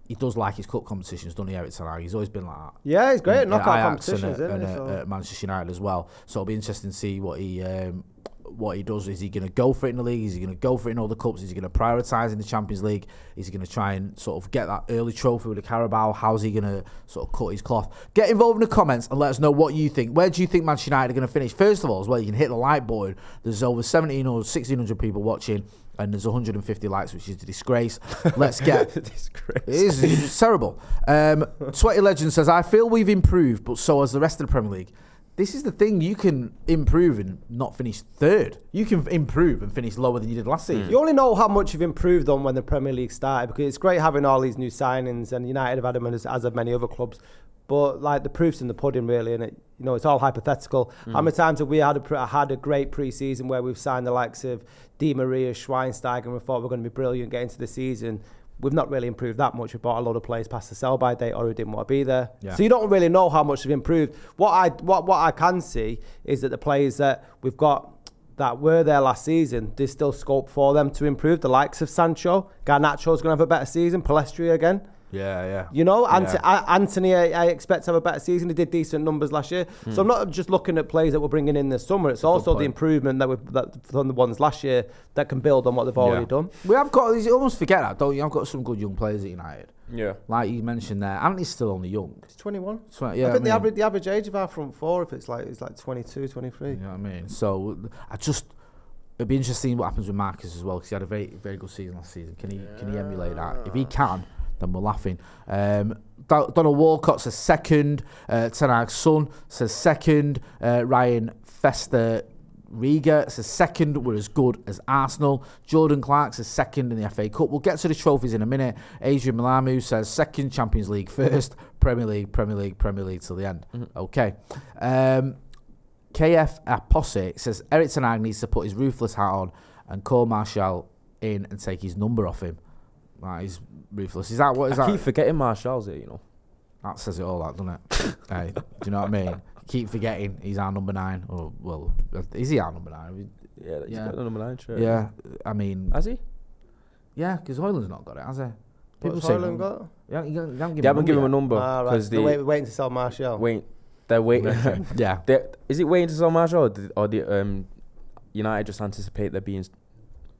Speaker 1: he does like his cup competitions, doesn't he, Eric Ten Hag? He's always been like that.
Speaker 2: Yeah, he's great at
Speaker 1: uh,
Speaker 2: knockout
Speaker 1: Ajax and uh,
Speaker 2: competitions,
Speaker 1: at-
Speaker 2: isn't
Speaker 1: and at-
Speaker 2: So-
Speaker 1: at Manchester United as well. So it'll be interesting to see what he um, what he does. Is he going to go for it in the league? Is he going to go for it in all the cups? Is he going to prioritise in the Champions League? Is he going to try and sort of get that early trophy with the Carabao? How's he going to sort of cut his cloth? Get involved in the comments and let us know what you think. Where do you think Manchester United are going to finish? First of all, as well, you can hit the like button. There's over 17 or 1600 people watching. And there's 150 likes, which is a disgrace. Let's get
Speaker 3: disgrace.
Speaker 1: it is it's terrible. Um, Sweaty Legend says, I feel we've improved, but so has the rest of the Premier League. This is the thing, you can improve and not finish third. You can improve and finish lower than you did last season.
Speaker 2: You only know how much you've improved on when the Premier League started because it's great having all these new signings and United have had them as, as have many other clubs. But like the proof's in the pudding, really, and it you know it's all hypothetical. How
Speaker 3: Mm.
Speaker 2: many times have we had a had a great pre-season where we've signed the likes of Di Maria, Schweinsteiger, and we thought we are going to be brilliant getting into the season. We've not really improved that much. We bought a lot of players past the sell-by date or who didn't want to be there.
Speaker 1: Yeah.
Speaker 2: So you don't really know how much we've improved. What I what what I can see is that the players that we've got that were there last season, there's still scope for them to improve. The likes of Sancho, Garnacho's going to have a better season. Pellistri again.
Speaker 1: Yeah, yeah.
Speaker 2: You know, Ant-
Speaker 1: Yeah.
Speaker 2: A- Antony, I, I expect to have a better season. He did decent numbers last year. So hmm. I'm not just looking at players that we're bringing in this summer. It's also the improvement that we've that, from the ones last year that can build on what they've already
Speaker 1: Yeah.
Speaker 2: done.
Speaker 1: We have got, you almost forget that, don't you? I've got some good young players at United.
Speaker 3: Yeah.
Speaker 1: Like you mentioned there, Antony's still only young.
Speaker 2: He's 21.
Speaker 1: So,
Speaker 2: I
Speaker 1: yeah,
Speaker 2: think the
Speaker 1: mean-
Speaker 2: average the average age of our front four, if it's like it's like 22, 23.
Speaker 1: You know what I mean? So I just it'd be interesting what happens with Marcus as well because he had a very very good season last season. Can he can he emulate that? If he can, then we're laughing. Um, Donald Walcott says second. Uh, Ten Hag's son says second. Uh, Ryan Fester. Riga says second, we're as good as Arsenal. Jordan Clark says second in the FA Cup. We'll get to the trophies in a minute. Adrian Malamu says second, Champions League first, Premier League, Premier League, Premier League till the end. Okay. Um, KF Apose says Eric Ten Hag needs to put his ruthless hat on and call Martial in and take his number off him. Right, he's ruthless. Is that what is
Speaker 3: I
Speaker 1: that?
Speaker 3: keep forgetting Martial's here, you know.
Speaker 1: That says it all, that doesn't it? hey, do you know what I mean? Keep forgetting he's our number nine. Or well, is he our number nine?
Speaker 3: Yeah, he's
Speaker 1: Yeah.
Speaker 3: got the number nine shirt.
Speaker 1: Yeah, I mean,
Speaker 3: Has he?
Speaker 1: yeah, because Hojlund's not got it, has he?
Speaker 2: What's
Speaker 1: say
Speaker 2: Hojlund
Speaker 1: number-
Speaker 2: got?
Speaker 1: Yeah, you haven't- you haven't given
Speaker 3: They haven't given him a
Speaker 1: yet.
Speaker 3: number
Speaker 2: Ah, right.
Speaker 3: because
Speaker 2: They're wait, waiting to sell Martial.
Speaker 3: wait. They're waiting.
Speaker 1: Yeah.
Speaker 3: They're- is it waiting to sell Martial or, did, or the um, United just anticipate there being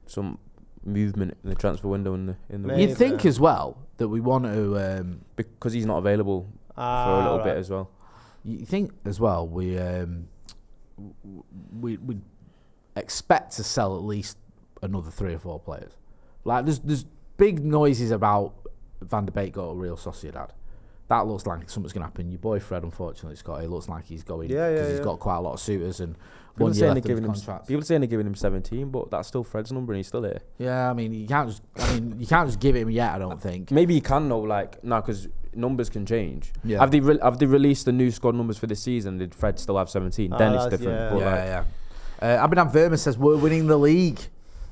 Speaker 3: some movement in the transfer window in the in the
Speaker 2: Maybe.
Speaker 1: You'd think as well that we want to. Um,
Speaker 3: because he's not available
Speaker 2: Ah,
Speaker 3: for a little
Speaker 2: right.
Speaker 3: bit as well.
Speaker 1: You think as well we um, w- we we expect to sell at least another three or four players. Like there's there's big noises about Van der Beek go to Real Sociedad. That looks like something's going to happen. Your boy Fred, unfortunately, Scott, he looks like he's going
Speaker 2: Yeah, yeah,
Speaker 1: he's
Speaker 2: yeah.
Speaker 1: got quite a lot of suitors and
Speaker 3: People
Speaker 1: one year
Speaker 3: saying they're
Speaker 1: left of his
Speaker 3: giving him.
Speaker 1: contract.
Speaker 3: People saying they're giving him 17, but that's still Fred's number, and he's still here.
Speaker 1: Yeah, I mean you can't just I mean you can't just give it him yet. I don't think.
Speaker 3: Maybe he can though, like no, because numbers can change.
Speaker 1: Yeah.
Speaker 3: Have they re- have they released the new squad numbers for this season? Did Fred still have 17? then
Speaker 2: Ah,
Speaker 3: it's different.
Speaker 2: yeah.
Speaker 3: but,
Speaker 1: yeah,
Speaker 3: like,
Speaker 1: yeah. Uh, Abinam Verma says we're winning the league.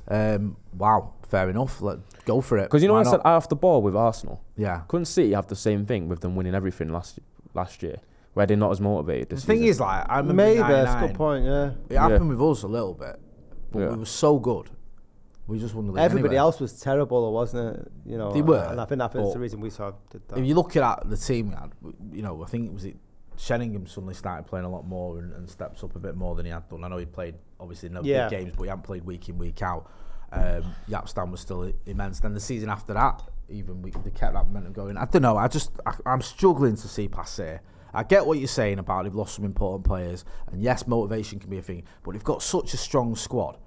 Speaker 1: Um, wow, fair enough. Let go for it.
Speaker 3: Because you know
Speaker 1: Why
Speaker 3: what I said
Speaker 1: not?
Speaker 3: off the ball with Arsenal.
Speaker 1: Yeah.
Speaker 3: Couldn't City have the same thing with them winning everything last last year, where they're not as motivated.
Speaker 1: The thing
Speaker 3: season?
Speaker 1: is, like, I remember
Speaker 2: Maybe
Speaker 1: in
Speaker 2: that's a
Speaker 1: 99,
Speaker 2: good point. Yeah.
Speaker 1: It happened with us a little bit, but
Speaker 3: Yeah.
Speaker 1: we were so good. We just won the league.
Speaker 2: Everybody
Speaker 1: anyway.
Speaker 2: else was terrible, though, wasn't it? You know,
Speaker 1: They were,
Speaker 2: and I think that's the reason we sort of did that.
Speaker 1: If you look at the team, we had, you know, I think it was it. Sheringham suddenly started playing a lot more and, and steps up a bit more than he had done. I know he played obviously no
Speaker 2: Yeah.
Speaker 1: big games, but he hadn't played week in week out. Um, Jaap Stam was still immense. Then the season after that, even we they kept that momentum going. I don't know. I just I, I'm struggling to see past City. I get what you're saying about they've lost some important players, and yes, motivation can be a thing, but they've got such a strong squad.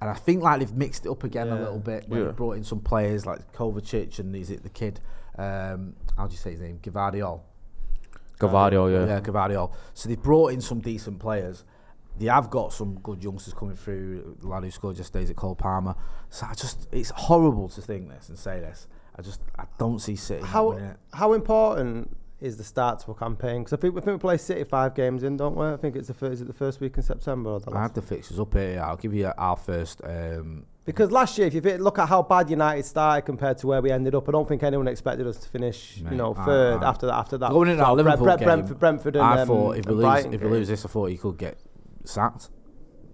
Speaker 1: And I think like they've mixed it up again a little bit when
Speaker 3: Yeah.
Speaker 1: they brought in some players like Kovacic and is it the kid? Um, how do you say his name? Gavardiol.
Speaker 3: Gavardio, yeah.
Speaker 1: Yeah, Gavardiol. So they've brought in some decent players. They have got some good youngsters coming through. The lad who scored yesterday is at Cole Palmer. So I just, it's horrible to think this and say this. I just, I don't see City
Speaker 2: how how important is the start to a campaign? Because I think, I think we play City five games in, don't we? I think it's the first, is it the first week in September or the
Speaker 1: I have the fixtures up here. I'll give you our first. Um,
Speaker 2: Because last year, if you look at how bad United started compared to where we ended up, I don't think anyone expected us to finish,
Speaker 1: Mate,
Speaker 2: you know, third
Speaker 1: I-
Speaker 2: after that. After that,
Speaker 1: going into that Liverpool game,
Speaker 2: Brentford, Brentford, and
Speaker 1: I
Speaker 2: um,
Speaker 1: thought if we lose, if we lose this, I thought he could get sacked.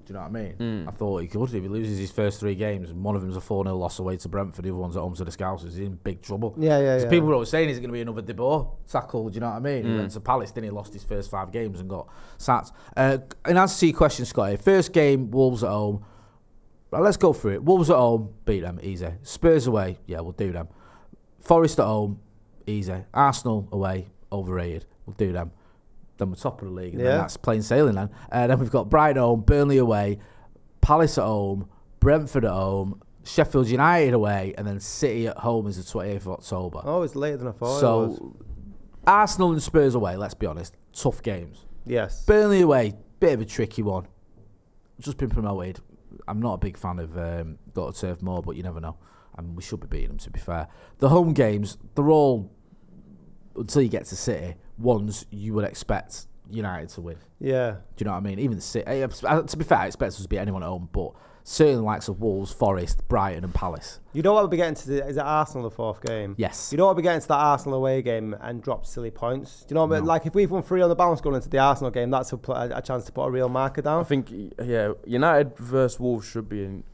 Speaker 1: Do you know what I mean? I thought he could. If he loses his first three games, one of them's a 4 0 loss away to Brentford, the other one's at home to the Scousers, he's in big trouble.
Speaker 2: Yeah, yeah,
Speaker 1: 'Cause
Speaker 2: yeah.
Speaker 1: people were always saying he's going to be another De Boer tackle. Do you know what I mean? He
Speaker 3: Mm.
Speaker 1: went to Palace, didn't he? Lost his first five games and got sacked. Uh, in answer to your question, Scotty, first game, Wolves at home. Right, let's go through it. Wolves at home, beat them, easy. Spurs away, yeah, we'll do them. Forest at home, easy. Arsenal away, overrated, we'll do them. Then we're top of the league, and then
Speaker 2: Yeah.
Speaker 1: that's plain sailing then. Uh, then we've got Brighton home, Burnley away, Palace at home, Brentford at home, Sheffield United away, and then City at home is the 28th of October.
Speaker 2: Oh, it's later than I thought.
Speaker 1: So, Arsenal and Spurs away, let's be honest, tough games.
Speaker 2: yes,
Speaker 1: Burnley away, bit of a tricky one. Just been promoted. I'm not a big fan of um, got to serve more, but you never know. I mean, we should be beating them to be fair. The home games, they're all until you get to City. Ones you would expect United to win.
Speaker 2: yeah.
Speaker 1: Do you know what I mean? Even City. eh, To be fair, I expect us to beat anyone at home, but certainly likes of Wolves, Forest, Brighton, and Palace.
Speaker 2: You know what we'll be getting to the, is it Arsenal the fourth game?
Speaker 1: Yes.
Speaker 2: You know what we'll be getting to that Arsenal away game and drop silly points. Do you know what I mean?
Speaker 1: No.
Speaker 2: Like if we've won three on the bounce going into the Arsenal game, that's a, a, a chance to put a real marker down.
Speaker 3: I think yeah, United versus Wolves should be in.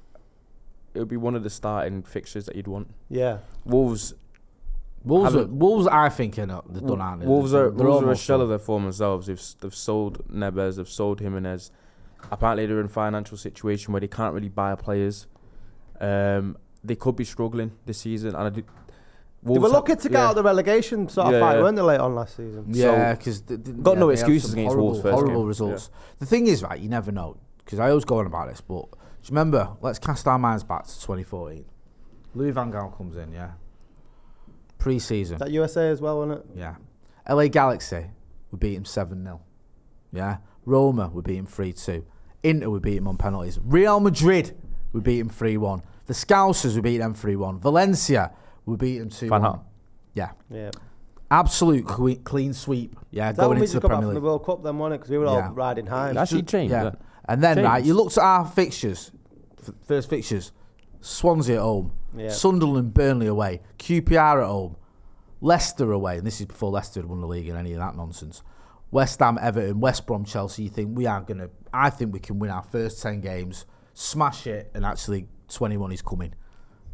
Speaker 3: It would be one of the starting fixtures that you'd want.
Speaker 2: yeah.
Speaker 3: Wolves,
Speaker 1: Wolves, are, Wolves, I think, are not, they're done, aren't they?
Speaker 3: Wolves
Speaker 1: They're- they're
Speaker 3: Wolves are a shell
Speaker 1: done.
Speaker 3: of their former selves. They've s- they've sold Neves, they've sold Jimenez. Apparently, they're in a financial situation where they can't really buy players. Um, they could be struggling this season, and I do.
Speaker 2: They were
Speaker 3: ha-
Speaker 2: looking to get
Speaker 3: yeah.
Speaker 2: out of the relegation sort of
Speaker 3: Yeah,
Speaker 2: fight,
Speaker 3: yeah.
Speaker 2: weren't they, late on last season?
Speaker 1: Yeah, because
Speaker 3: got no excuses against
Speaker 1: horrible,
Speaker 3: Wolves first
Speaker 1: horrible
Speaker 3: game.
Speaker 1: results. The thing is, right, you never know because I always go on about this, but do remember? Let's cast our minds back to 2014. Louis Van Gaal comes in, yeah. Pre-season,
Speaker 2: that USA as well, wasn't it?
Speaker 1: yeah. LA Galaxy, we beat him seven 0 Yeah. Roma, we beat him three two. Inter, we beat him on penalties. Real Madrid, we beat him three one. The Scousers, we beat them three one. Valencia, we beat them 2
Speaker 3: 1.
Speaker 1: Yeah.
Speaker 2: Yeah.
Speaker 1: Absolute cle- clean sweep. Yeah,
Speaker 2: Is that
Speaker 1: going
Speaker 2: we
Speaker 1: into
Speaker 2: just
Speaker 1: the
Speaker 2: got back
Speaker 1: Premier
Speaker 2: from
Speaker 1: League.
Speaker 2: the World Cup then, wasn't it? Because we were
Speaker 1: Yeah.
Speaker 2: all riding high.
Speaker 3: It actually changed.
Speaker 1: Yeah.
Speaker 3: Yeah.
Speaker 1: And then, right, you looked at our fixtures, f- first fixtures Swansea at home,
Speaker 2: Yeah.
Speaker 1: Sunderland, Burnley away, QPR at home, Leicester away, and this is before Leicester had won the league and any of that nonsense. West Ham, Everton, West Brom, Chelsea. You think we are going to, I think we can win our first 10 games, smash it, and actually 21 is coming.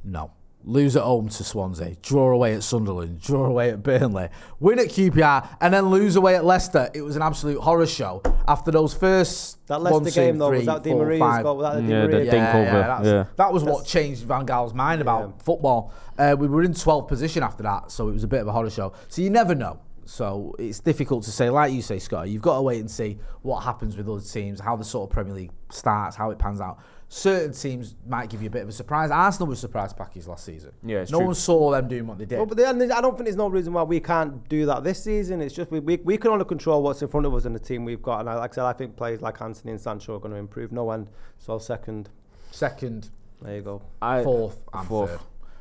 Speaker 1: No. Lose at home to Swansea, draw away at Sunderland, draw away at Burnley, win at QPR, and then lose away at Leicester. It was an absolute horror show. After those first
Speaker 2: That
Speaker 1: one, two,
Speaker 2: game, though, was that Di Maria's
Speaker 1: five-
Speaker 2: goal? Was that the Di
Speaker 3: Yeah,
Speaker 2: Maria
Speaker 3: dink
Speaker 2: goal?
Speaker 3: over, yeah.
Speaker 1: That was what changed Van Gaal's mind about
Speaker 2: Yeah.
Speaker 1: football. Uh, we were in 12th position after that, so it was a bit of a horror show. So you never know. So it's difficult to say. Like you say, Scott, you've got to wait and see what happens with other teams, how the sort of Premier League starts, how it pans out. Certain teams might give you a bit of a surprise. Arsenal was surprise package last season.
Speaker 3: Yeah, it's
Speaker 1: no
Speaker 3: true.
Speaker 1: one saw them doing what they did.
Speaker 2: Well, but then I don't think there's no reason why we can't do that this season. It's just we, we, we can only control what's in front of us and the team we've got. And I, like I said, I think players like Antony and Sancho are going to improve. No one. So second.
Speaker 1: Second.
Speaker 2: There you go.
Speaker 3: I,
Speaker 1: fourth and
Speaker 3: fourth.
Speaker 1: third.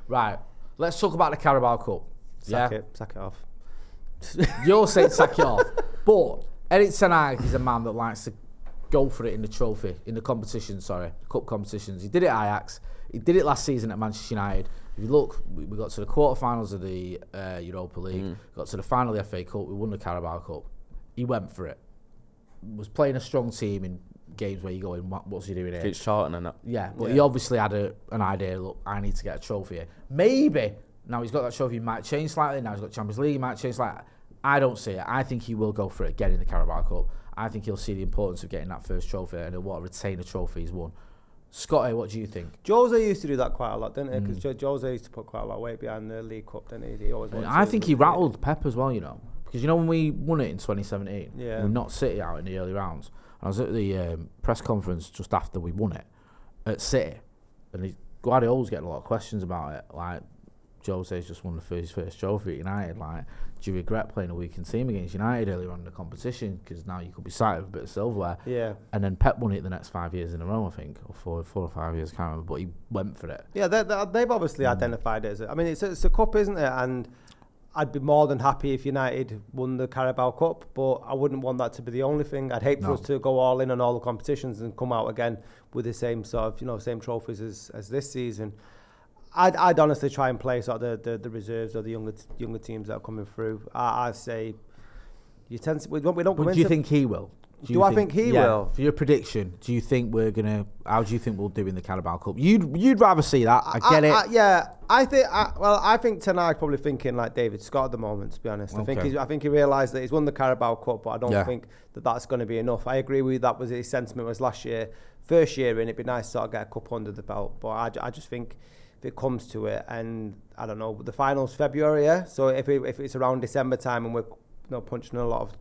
Speaker 1: Right. Let's talk about the Carabao Cup.
Speaker 2: Sack
Speaker 1: yeah.
Speaker 2: it. Sack it off.
Speaker 1: You're saying sack it off. But Erik Ten Hag is a man that likes to go for it in the trophy, in the competition, sorry, cup competitions. He did it at Ajax. He did it last season at Manchester United. If you look, we, we got to the quarterfinals of the uh, Europa League,
Speaker 3: Mm.
Speaker 1: got to the final of the FA Cup, we won the Carabao Cup. He went for it. Was playing a strong team in games where you go in, what, what's he doing here?
Speaker 3: It's Charlton and that.
Speaker 1: Yeah, but
Speaker 3: Yeah.
Speaker 1: he obviously had a, an idea. Look, I need to get a trophy here. Maybe now he's got that trophy, he might change slightly. Now he's got Champions League, he might change slightly. I don't see it. I think he will go for it, getting the Carabao Cup. I think he'll see the importance of getting that first trophy and he'll want to retain a trophy he's won. Scotty, what do you think?
Speaker 2: Jose used to do that quite a lot, didn't he?
Speaker 1: Mm.
Speaker 2: Because Jose used to put quite a lot of weight behind the League Cup, didn't he? He always
Speaker 1: I think he
Speaker 2: retain it.
Speaker 1: rattled Pep as well, you know, because you know when we won it in 2017,
Speaker 2: Yeah.
Speaker 1: we knocked City out in the early rounds. I was at the um, press conference just after we won it at City, and he, Guardiola's getting a lot of questions about it. Like, Jose's just won the first, first trophy at United. Like, do you regret playing a weakened team against United earlier on in the competition? Because now you could be cited with a bit of silverware.
Speaker 2: Yeah.
Speaker 1: And then Pep won it the next five years in a row, I think, or four, four or five years, I can't remember. But he went for it.
Speaker 2: Yeah, they, they've obviously
Speaker 1: Mm.
Speaker 2: identified it as. A, I mean, it's a, it's a cup, isn't it? And I'd be more than happy if United won the Carabao Cup, but I wouldn't want that to be the only thing. I'd hate for
Speaker 1: No.
Speaker 2: us to go all in on all the competitions and come out again with the same sort of, you know, same trophies as, as this season. I'd, I'd honestly try and play sort of the, the, the reserves or the younger t- younger teams that are coming through. I, I say you tend to, we don't we don't.
Speaker 1: Do you think he will?
Speaker 2: Do,
Speaker 1: you
Speaker 2: I think he
Speaker 1: yeah,
Speaker 2: will?
Speaker 1: For your prediction, do you think we're gonna? How do you think we'll do in the Carabao Cup? You'd you'd rather see that. I get it.
Speaker 2: I, yeah, I think. I, well, I think Ten Hag's probably thinking like David Scott at the moment. To be honest, I think he's, I think he realised that he's won the Carabao Cup, but I don't
Speaker 1: Yeah.
Speaker 2: think that that's going to be enough. I agree with you, that was his sentiment was last year, first year in. It'd be nice to sort of get a cup under the belt, but I, I just think if it comes to it, and I don't know, the finals February, yeah. So if it, if it's around December time and we're you know punching a lot of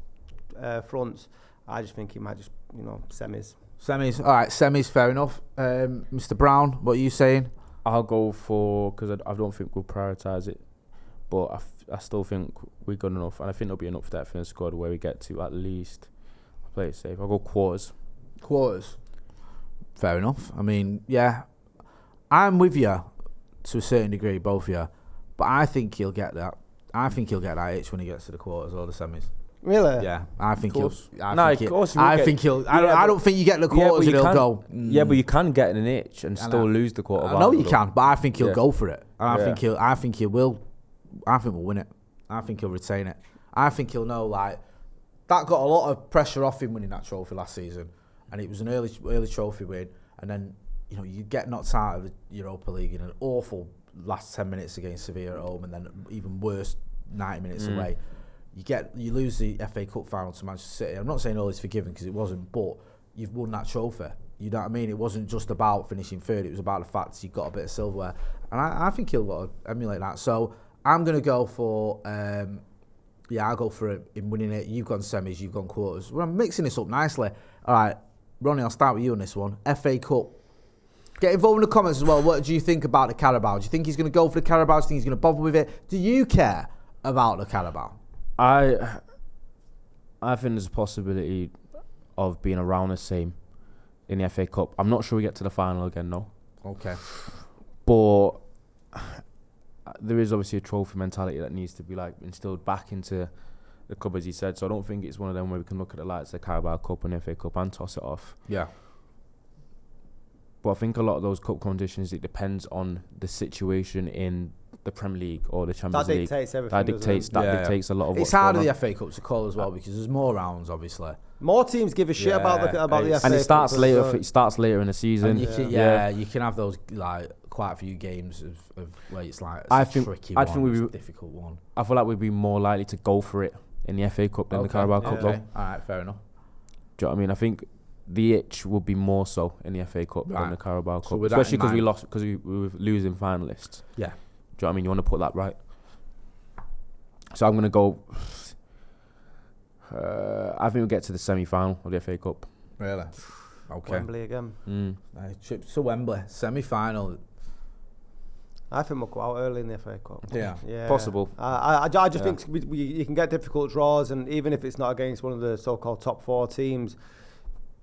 Speaker 2: uh, fronts, I just think he might just you know semis.
Speaker 1: Semis. All right, semis. Fair enough. Um, Mr. Brown, what are you saying?
Speaker 3: I'll go for because I, I don't think we'll prioritise it, but I, f- I still think we're good enough, and I think there'll be enough depth in the squad where we get to at least I'll play it safe. I'll go quarters.
Speaker 1: Quarters. Fair enough. I mean, yeah, I'm with you to a certain degree, both of you, but I think he'll get that. I think he'll get that itch when he gets to the quarters or the semis.
Speaker 2: Really?
Speaker 1: Yeah, I think he'll. I
Speaker 3: No,
Speaker 1: think
Speaker 3: of
Speaker 1: he'll,
Speaker 3: course he will
Speaker 1: I
Speaker 3: get-
Speaker 1: think he'll. I, don't,
Speaker 3: Yeah,
Speaker 1: I don't think you get the quarters
Speaker 3: you
Speaker 1: and he'll
Speaker 3: can-
Speaker 1: go.
Speaker 3: Yeah,
Speaker 1: mm.
Speaker 3: but you can get an itch and
Speaker 1: I
Speaker 3: still
Speaker 1: know.
Speaker 3: lose the quarter.
Speaker 1: I know you can, but I think he'll
Speaker 3: Yeah.
Speaker 1: go for it. I
Speaker 3: Yeah.
Speaker 1: think he'll. I think he will. I think we'll win it. I think he'll retain it. I think he'll know like that got a lot of pressure off him winning that trophy last season, and it was an early early trophy win, and then you know you get knocked out of the Europa League in an awful last ten minutes against Sevilla at home, and then even worse ninety minutes
Speaker 3: Mm.
Speaker 1: away. You get you lose the FA Cup final to Manchester City. I'm not saying all is forgiven because it wasn't, but you've won that trophy. You know what I mean? It wasn't just about finishing third. It was about the fact you got a bit of silverware, and I, I think he'll want to emulate that. So I'm gonna go for um, yeah, I'll go for it in winning it. You've gone semis, you've gone quarters. Well, I'm mixing this up nicely. All right, Ronnie, I'll start with you on this one. FA Cup. Get involved in the comments as well. What do you think about the Carabao? Do you think he's going to go for the Carabao? Do you think he's going to bother with it? Do you care about the Carabao?
Speaker 3: I I think there's a possibility of being around the same in the FA Cup. I'm not sure we get to the final again, no.
Speaker 1: Okay.
Speaker 3: But there is obviously a trophy mentality that needs to be like instilled back into the club, as he said. So I don't think it's one of them where we can look at the likes of the Carabao Cup and FA Cup and toss it off.
Speaker 1: Yeah.
Speaker 3: But I think a lot of those cup competitions it depends on the situation in the Premier League or the Champions League.
Speaker 2: dictates everything,
Speaker 3: That dictates that
Speaker 1: Yeah.
Speaker 3: dictates a lot of
Speaker 1: It's
Speaker 3: what's
Speaker 1: harder
Speaker 3: going
Speaker 1: the. FA Cup to call as well because there's more rounds, obviously.
Speaker 2: More teams give a shit about the
Speaker 1: Yeah,
Speaker 2: about the
Speaker 1: it's-
Speaker 2: FA
Speaker 3: and it starts
Speaker 2: as
Speaker 3: later.
Speaker 2: well.
Speaker 3: It starts later in the season.
Speaker 1: And you can, yeah, you can have those like quite a few games of, of where it's like it's
Speaker 3: I
Speaker 1: a
Speaker 3: think
Speaker 1: tricky
Speaker 3: I
Speaker 1: one,
Speaker 3: think we'd be
Speaker 1: a difficult one.
Speaker 3: I feel like we'd be more likely to go for it in the FA Cup than the
Speaker 1: Okay,
Speaker 3: Carabao Cup.
Speaker 1: okay.
Speaker 3: Though.
Speaker 1: All right, fair enough.
Speaker 3: Do you know what I mean? I think the itch will be more so in the FA Cup
Speaker 1: Right.
Speaker 3: than the Carabao Cup,
Speaker 1: with that in
Speaker 3: especially because we lost because we, we were losing finalists.
Speaker 1: Yeah.
Speaker 3: Do you know what I mean? You want to put that right. So I'm gonna go. Uh, I think we'll get to the semi final of the FA Cup.
Speaker 1: Really? Okay.
Speaker 2: Wembley again.
Speaker 3: Mm.
Speaker 1: Uh, trip to Wembley, semi final.
Speaker 2: I think we'll go out early in the FA Cup.
Speaker 1: Yeah.
Speaker 2: yeah.
Speaker 3: Possible.
Speaker 2: I, I, I just
Speaker 3: Yeah.
Speaker 2: think we, we, you can get difficult draws, and even if it's not against one of the so-called top four teams,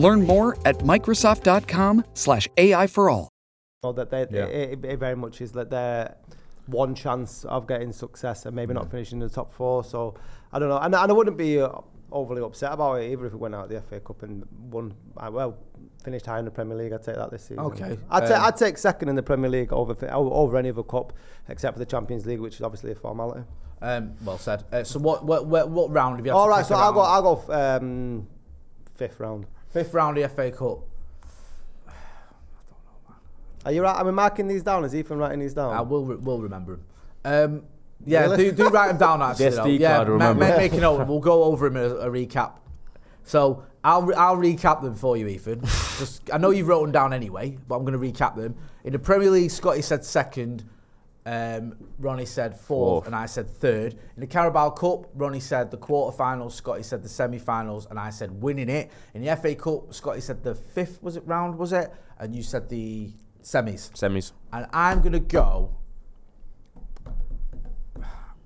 Speaker 10: Learn more at Microsoft.com/slash AI for all.
Speaker 2: know that they,
Speaker 1: Yeah.
Speaker 2: it, it very much is that they're one chance of getting success and maybe not finishing in the top four. So I don't know, and, and I wouldn't be uh, overly upset about it either if it went out of the FA Cup and won. uh, Well, finished high in the Premier League. I'd take that this season.
Speaker 1: Okay.
Speaker 2: I'd, ta-
Speaker 1: Um,
Speaker 2: I'd take second in the Premier League over over any other cup except for the Champions League, which is obviously a formality.
Speaker 1: Um, well said. Uh, so what, what what what round have you? Had
Speaker 2: All
Speaker 1: to
Speaker 2: right,
Speaker 1: pick
Speaker 2: so
Speaker 1: a
Speaker 2: I'll go. I'll go um, fifth round.
Speaker 1: Fifth round of the FA Cup.
Speaker 2: Are you right? Am I marking these down? Is Ethan writing these down?
Speaker 1: I will re- will remember him. Um, yeah,
Speaker 2: Really?
Speaker 1: do, do write them down actually.
Speaker 3: Yes,
Speaker 1: though. yeah, ma-
Speaker 3: remember.
Speaker 1: ma- make a note. We'll go over him in a, a recap. So I'll re- I'll recap them for you, Ethan. Just, I know you've written down anyway, but I'm going to recap them. In the Premier League, Scotty said second. Um, Ronnie said fourth,
Speaker 3: Fourth.
Speaker 1: and I said third. In the Carabao Cup, Ronnie said the quarterfinals, Scotty said the semi-finals, and I said winning it. In the FA Cup, Scotty said the fifth was it round, was it? And you said the semis.
Speaker 3: Semis.
Speaker 1: And I'm gonna go.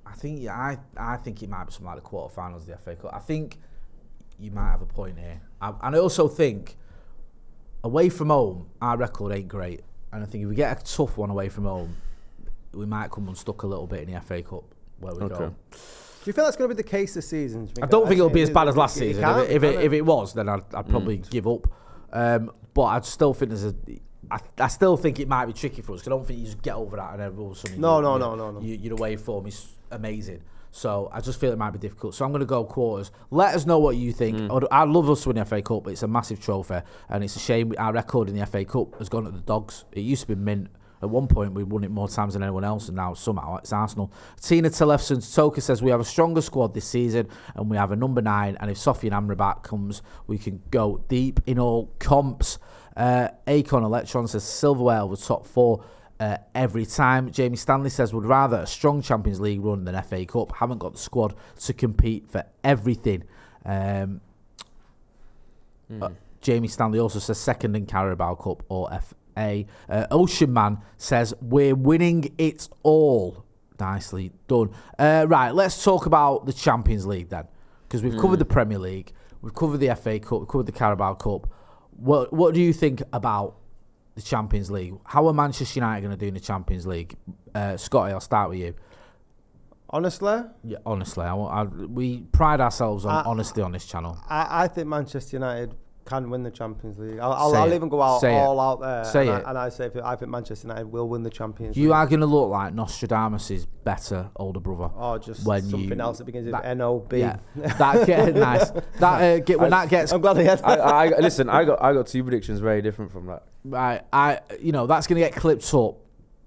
Speaker 1: I think yeah, I I think it might be something like the quarterfinals of the FA Cup. I think you might have a point here, I, and I also think away from home, our record ain't great, and I think if we get a tough one away from home, we might come unstuck a little bit in the FA Cup where we
Speaker 3: Okay.
Speaker 1: go.
Speaker 2: Do you feel that's going to be the case this season? Do you
Speaker 1: I don't think it'll be as bad as last season. If it, if, it, if it was, then I'd, I'd probably give up. Um, but I still think there's a. I, I still think it might be tricky for us. 'cause I don't think you just get over that and then all of a sudden
Speaker 2: No,
Speaker 1: you-
Speaker 2: no,
Speaker 1: you-
Speaker 2: no, no, no.
Speaker 1: You, your away form is amazing. So I just feel it might be difficult. So I'm going to go quarters. Let us know what you think. I'd, I'd love us to win the FA Cup, but it's a massive trophy, and it's a shame our record in the FA Cup has gone to the dogs. It used to be mint. At one point, we won it more times than anyone else, and now somehow it's Arsenal. Tina Telefson Toka says we have a stronger squad this season, and we have a number nine. And if Sofyan Amrabat comes, we can go deep in all comps. Uh, Acorn Electron says Silverware was top four uh, every time. Jamie Stanley says would rather a strong Champions League run than FA Cup. Haven't got the squad to compete for everything. Um, uh, Jamie Stanley also says second in Carabao Cup or FA. Uh, Ocean Man says we're winning it all. Nicely done. Uh, right, let's talk about the Champions League then, because we've covered the Premier League, we've covered the FA Cup, we've covered the Carabao Cup. What What do you think about the Champions League? How are Manchester United going to do in the Champions League? Uh, Scotty, I'll start with you.
Speaker 2: Honestly,
Speaker 1: Yeah, honestly, I, I, we pride ourselves on
Speaker 2: I-
Speaker 1: honesty on this channel.
Speaker 2: I, I think Manchester United can win the Champions League. I'll, I'll, I'll even go out
Speaker 1: Say it.
Speaker 2: all out there.
Speaker 1: Say
Speaker 2: and,
Speaker 1: it.
Speaker 2: I, and I say if- I think Manchester United will win the Champions
Speaker 1: You
Speaker 2: League.
Speaker 1: are going to look like Nostradamus' better older brother.
Speaker 2: Or just
Speaker 1: when
Speaker 2: something
Speaker 1: you-
Speaker 2: else that begins with
Speaker 1: that-
Speaker 2: N-O-B.
Speaker 1: Yeah, that get nice. That uh, get when that gets
Speaker 2: I'm glad he had
Speaker 3: I, I, I- listen. I got I got two predictions very different from that.
Speaker 1: right. I you know that's going to get clipped up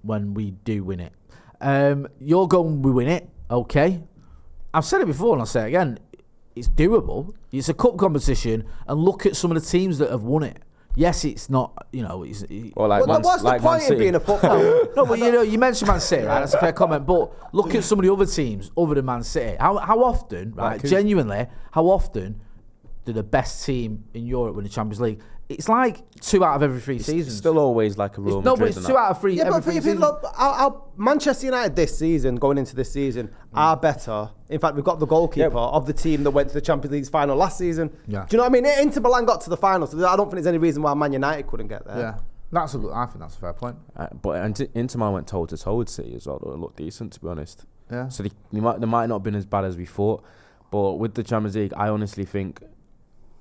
Speaker 1: when we do win it. Um, you're going we win it, okay? I've said it before and I'll say it again. It's doable. It's a cup competition, and look at some of the teams that have won it. Yes, it's not. You know, it's, it,
Speaker 3: Or like
Speaker 2: Well,
Speaker 3: Man,
Speaker 2: what's
Speaker 3: like
Speaker 2: the point in being a football?
Speaker 1: no, but you know, you mentioned Man City, right? That's a fair comment. But look at some of the other teams other than Man City. How how often, right?
Speaker 3: Like
Speaker 1: genuinely, how often do the best team in Europe win the Champions League? It's like two out of every three seasons.
Speaker 3: Still always like a Real
Speaker 1: It's- no, but
Speaker 3: Madrid
Speaker 1: it's two out of three.
Speaker 2: Yeah,
Speaker 1: every
Speaker 2: but
Speaker 1: three
Speaker 2: if you look, our, our Manchester United this season, going into this season, are better. In fact, we've got the goalkeeper
Speaker 3: Yeah.
Speaker 2: of the team that went to the Champions League final last season.
Speaker 1: Yeah.
Speaker 2: Do you know what I mean? Inter Milan got to the final, so I don't think there's any reason why Man United couldn't get there.
Speaker 1: yeah, that's a good. I think that's a fair point.
Speaker 3: Uh, but Inter Inter Milan went toe to toe with City as well. Though. It looked decent, to be honest.
Speaker 1: Yeah.
Speaker 3: So they, they might they might not have been as bad as we thought, but with the Champions League, I honestly think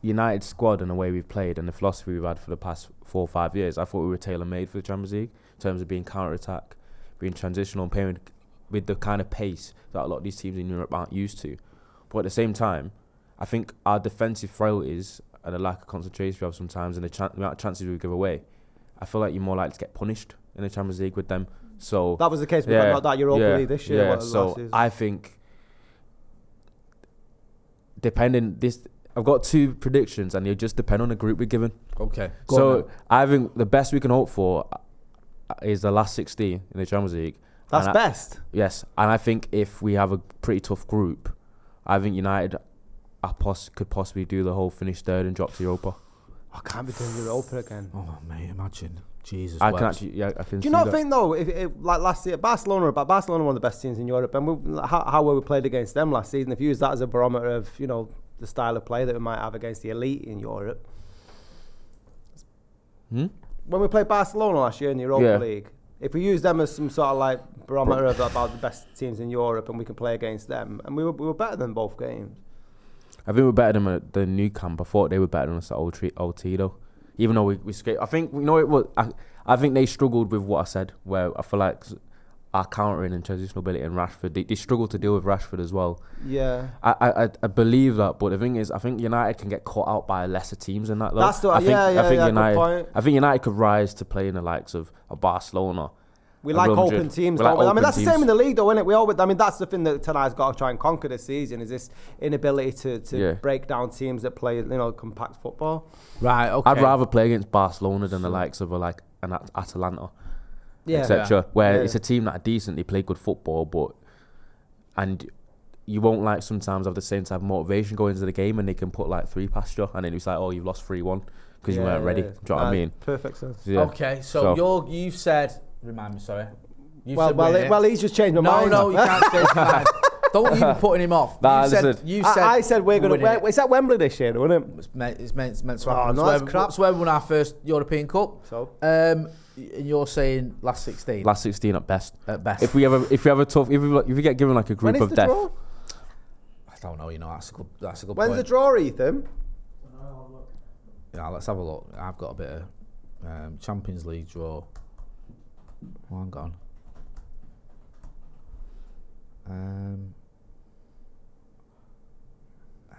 Speaker 3: United squad and the way we've played and the philosophy we've had for the past four or five years, I thought we were tailor made for the Champions League in terms of being counter attack, being transitional, and playing with the kind of pace that a lot of these teams in Europe aren't used to. But at the same time, I think our defensive frailties and the lack of concentration we have sometimes, and the, chan- the amount of chances we give away, I feel like you're more likely to get punished in the Champions League with them. So
Speaker 2: That was the case with that- that Europa League this year,
Speaker 3: Yeah, so. I think depending this, I've got two predictions, and they just depend on the group we're given.
Speaker 1: Okay, go
Speaker 3: So
Speaker 1: then.
Speaker 3: I think the best we can hope for uh, is the last 16 in the Champions League.
Speaker 2: That's
Speaker 3: And I-
Speaker 2: best?
Speaker 3: Yes, and I think if we have a pretty tough group, I think United are poss- could possibly do the whole finish third and drop to Europa.
Speaker 2: I can't be doing Europa again.
Speaker 1: Oh mate, imagine Jesus.
Speaker 3: I can actually, yeah, I can.
Speaker 2: Do you not
Speaker 3: that.
Speaker 2: think though, if, if like last year, Barcelona, but Barcelona one of the best teams in Europe, and we, how, how well we played against them last season. If you use that as a barometer of you know the style of play that we might have against the elite in Europe,
Speaker 3: Hmm?
Speaker 2: when we played Barcelona last year in the Europa
Speaker 3: Yeah.
Speaker 2: League, if we use them as some sort of like barometer of about the best teams in Europe, and we can play against them, and we were, we were better than both games.
Speaker 3: I think we're better than uh, the Nou Camp. I thought they were better than us at Old, Tre- Old Tito. Even though we, we skate, I think you know it was. I, I think they struggled with what I said. Where I feel like our countering and transitional ability and Rashford, they, they struggled to deal with Rashford as well.
Speaker 2: Yeah.
Speaker 3: I, I I- I believe that, but the thing is, I think United can get caught out by lesser teams in that. Though.
Speaker 2: That's the-
Speaker 3: I think,
Speaker 2: yeah, yeah,
Speaker 3: I think
Speaker 2: yeah, good
Speaker 3: United.
Speaker 2: point.
Speaker 3: I think United could rise to play in the likes of a Barcelona.
Speaker 2: We like
Speaker 3: Real
Speaker 2: open teams,
Speaker 3: like
Speaker 2: we? I mean,
Speaker 3: open
Speaker 2: that's the same in the league, though, isn't it? We always, I mean, that's the thing that tonight's got to try and conquer this season is this inability to, to
Speaker 3: Yeah.
Speaker 2: break down teams that play, you know, compact football.
Speaker 1: Right. Okay.
Speaker 3: I'd rather play against Barcelona than the likes of a, like an At- Atalanta,
Speaker 2: Yeah.
Speaker 3: etc.
Speaker 2: Yeah.
Speaker 3: Where
Speaker 2: Yeah.
Speaker 3: it's a team that are decent, they play good football, but and you won't like sometimes have the same type of motivation going into the game, and they can put like three past you, and then it's like, oh, you've lost three one because you weren't ready.
Speaker 2: yeah.
Speaker 3: Do you know what I mean?
Speaker 2: perfect sense.
Speaker 3: Yeah.
Speaker 1: Okay, so, you're you've said. Remind me, sorry. You've
Speaker 2: Well,
Speaker 1: said
Speaker 2: well, it- well, he's just changed my
Speaker 1: no,
Speaker 2: mind.
Speaker 1: No, no, you can't change your mind. Don't you be putting him off.
Speaker 3: Nah,
Speaker 1: you said, you
Speaker 2: I,
Speaker 1: said
Speaker 2: I said we're going to.
Speaker 1: it.
Speaker 2: Is that Wembley this year, wasn't it?
Speaker 1: It's meant, it's meant, it's meant to
Speaker 2: Oh,
Speaker 1: happen.
Speaker 2: no,
Speaker 1: It's
Speaker 2: that's
Speaker 1: where-
Speaker 2: crap.
Speaker 1: It's where we won our first European Cup.
Speaker 2: So?
Speaker 1: Um, y- and you're saying last 16?
Speaker 3: Last sixteen at best.
Speaker 1: At best.
Speaker 3: If we have a if we have a tough if we, if we get given like a
Speaker 2: When
Speaker 3: group
Speaker 2: is
Speaker 3: of
Speaker 2: the
Speaker 3: death,
Speaker 2: draw?
Speaker 1: I don't know, you know, that's a good, that's a good
Speaker 2: When's
Speaker 1: point.
Speaker 2: the draw, Ethan?
Speaker 1: Yeah, let's have a look. I've got a bit of um, Champions League draw. Oh, hang on. Um,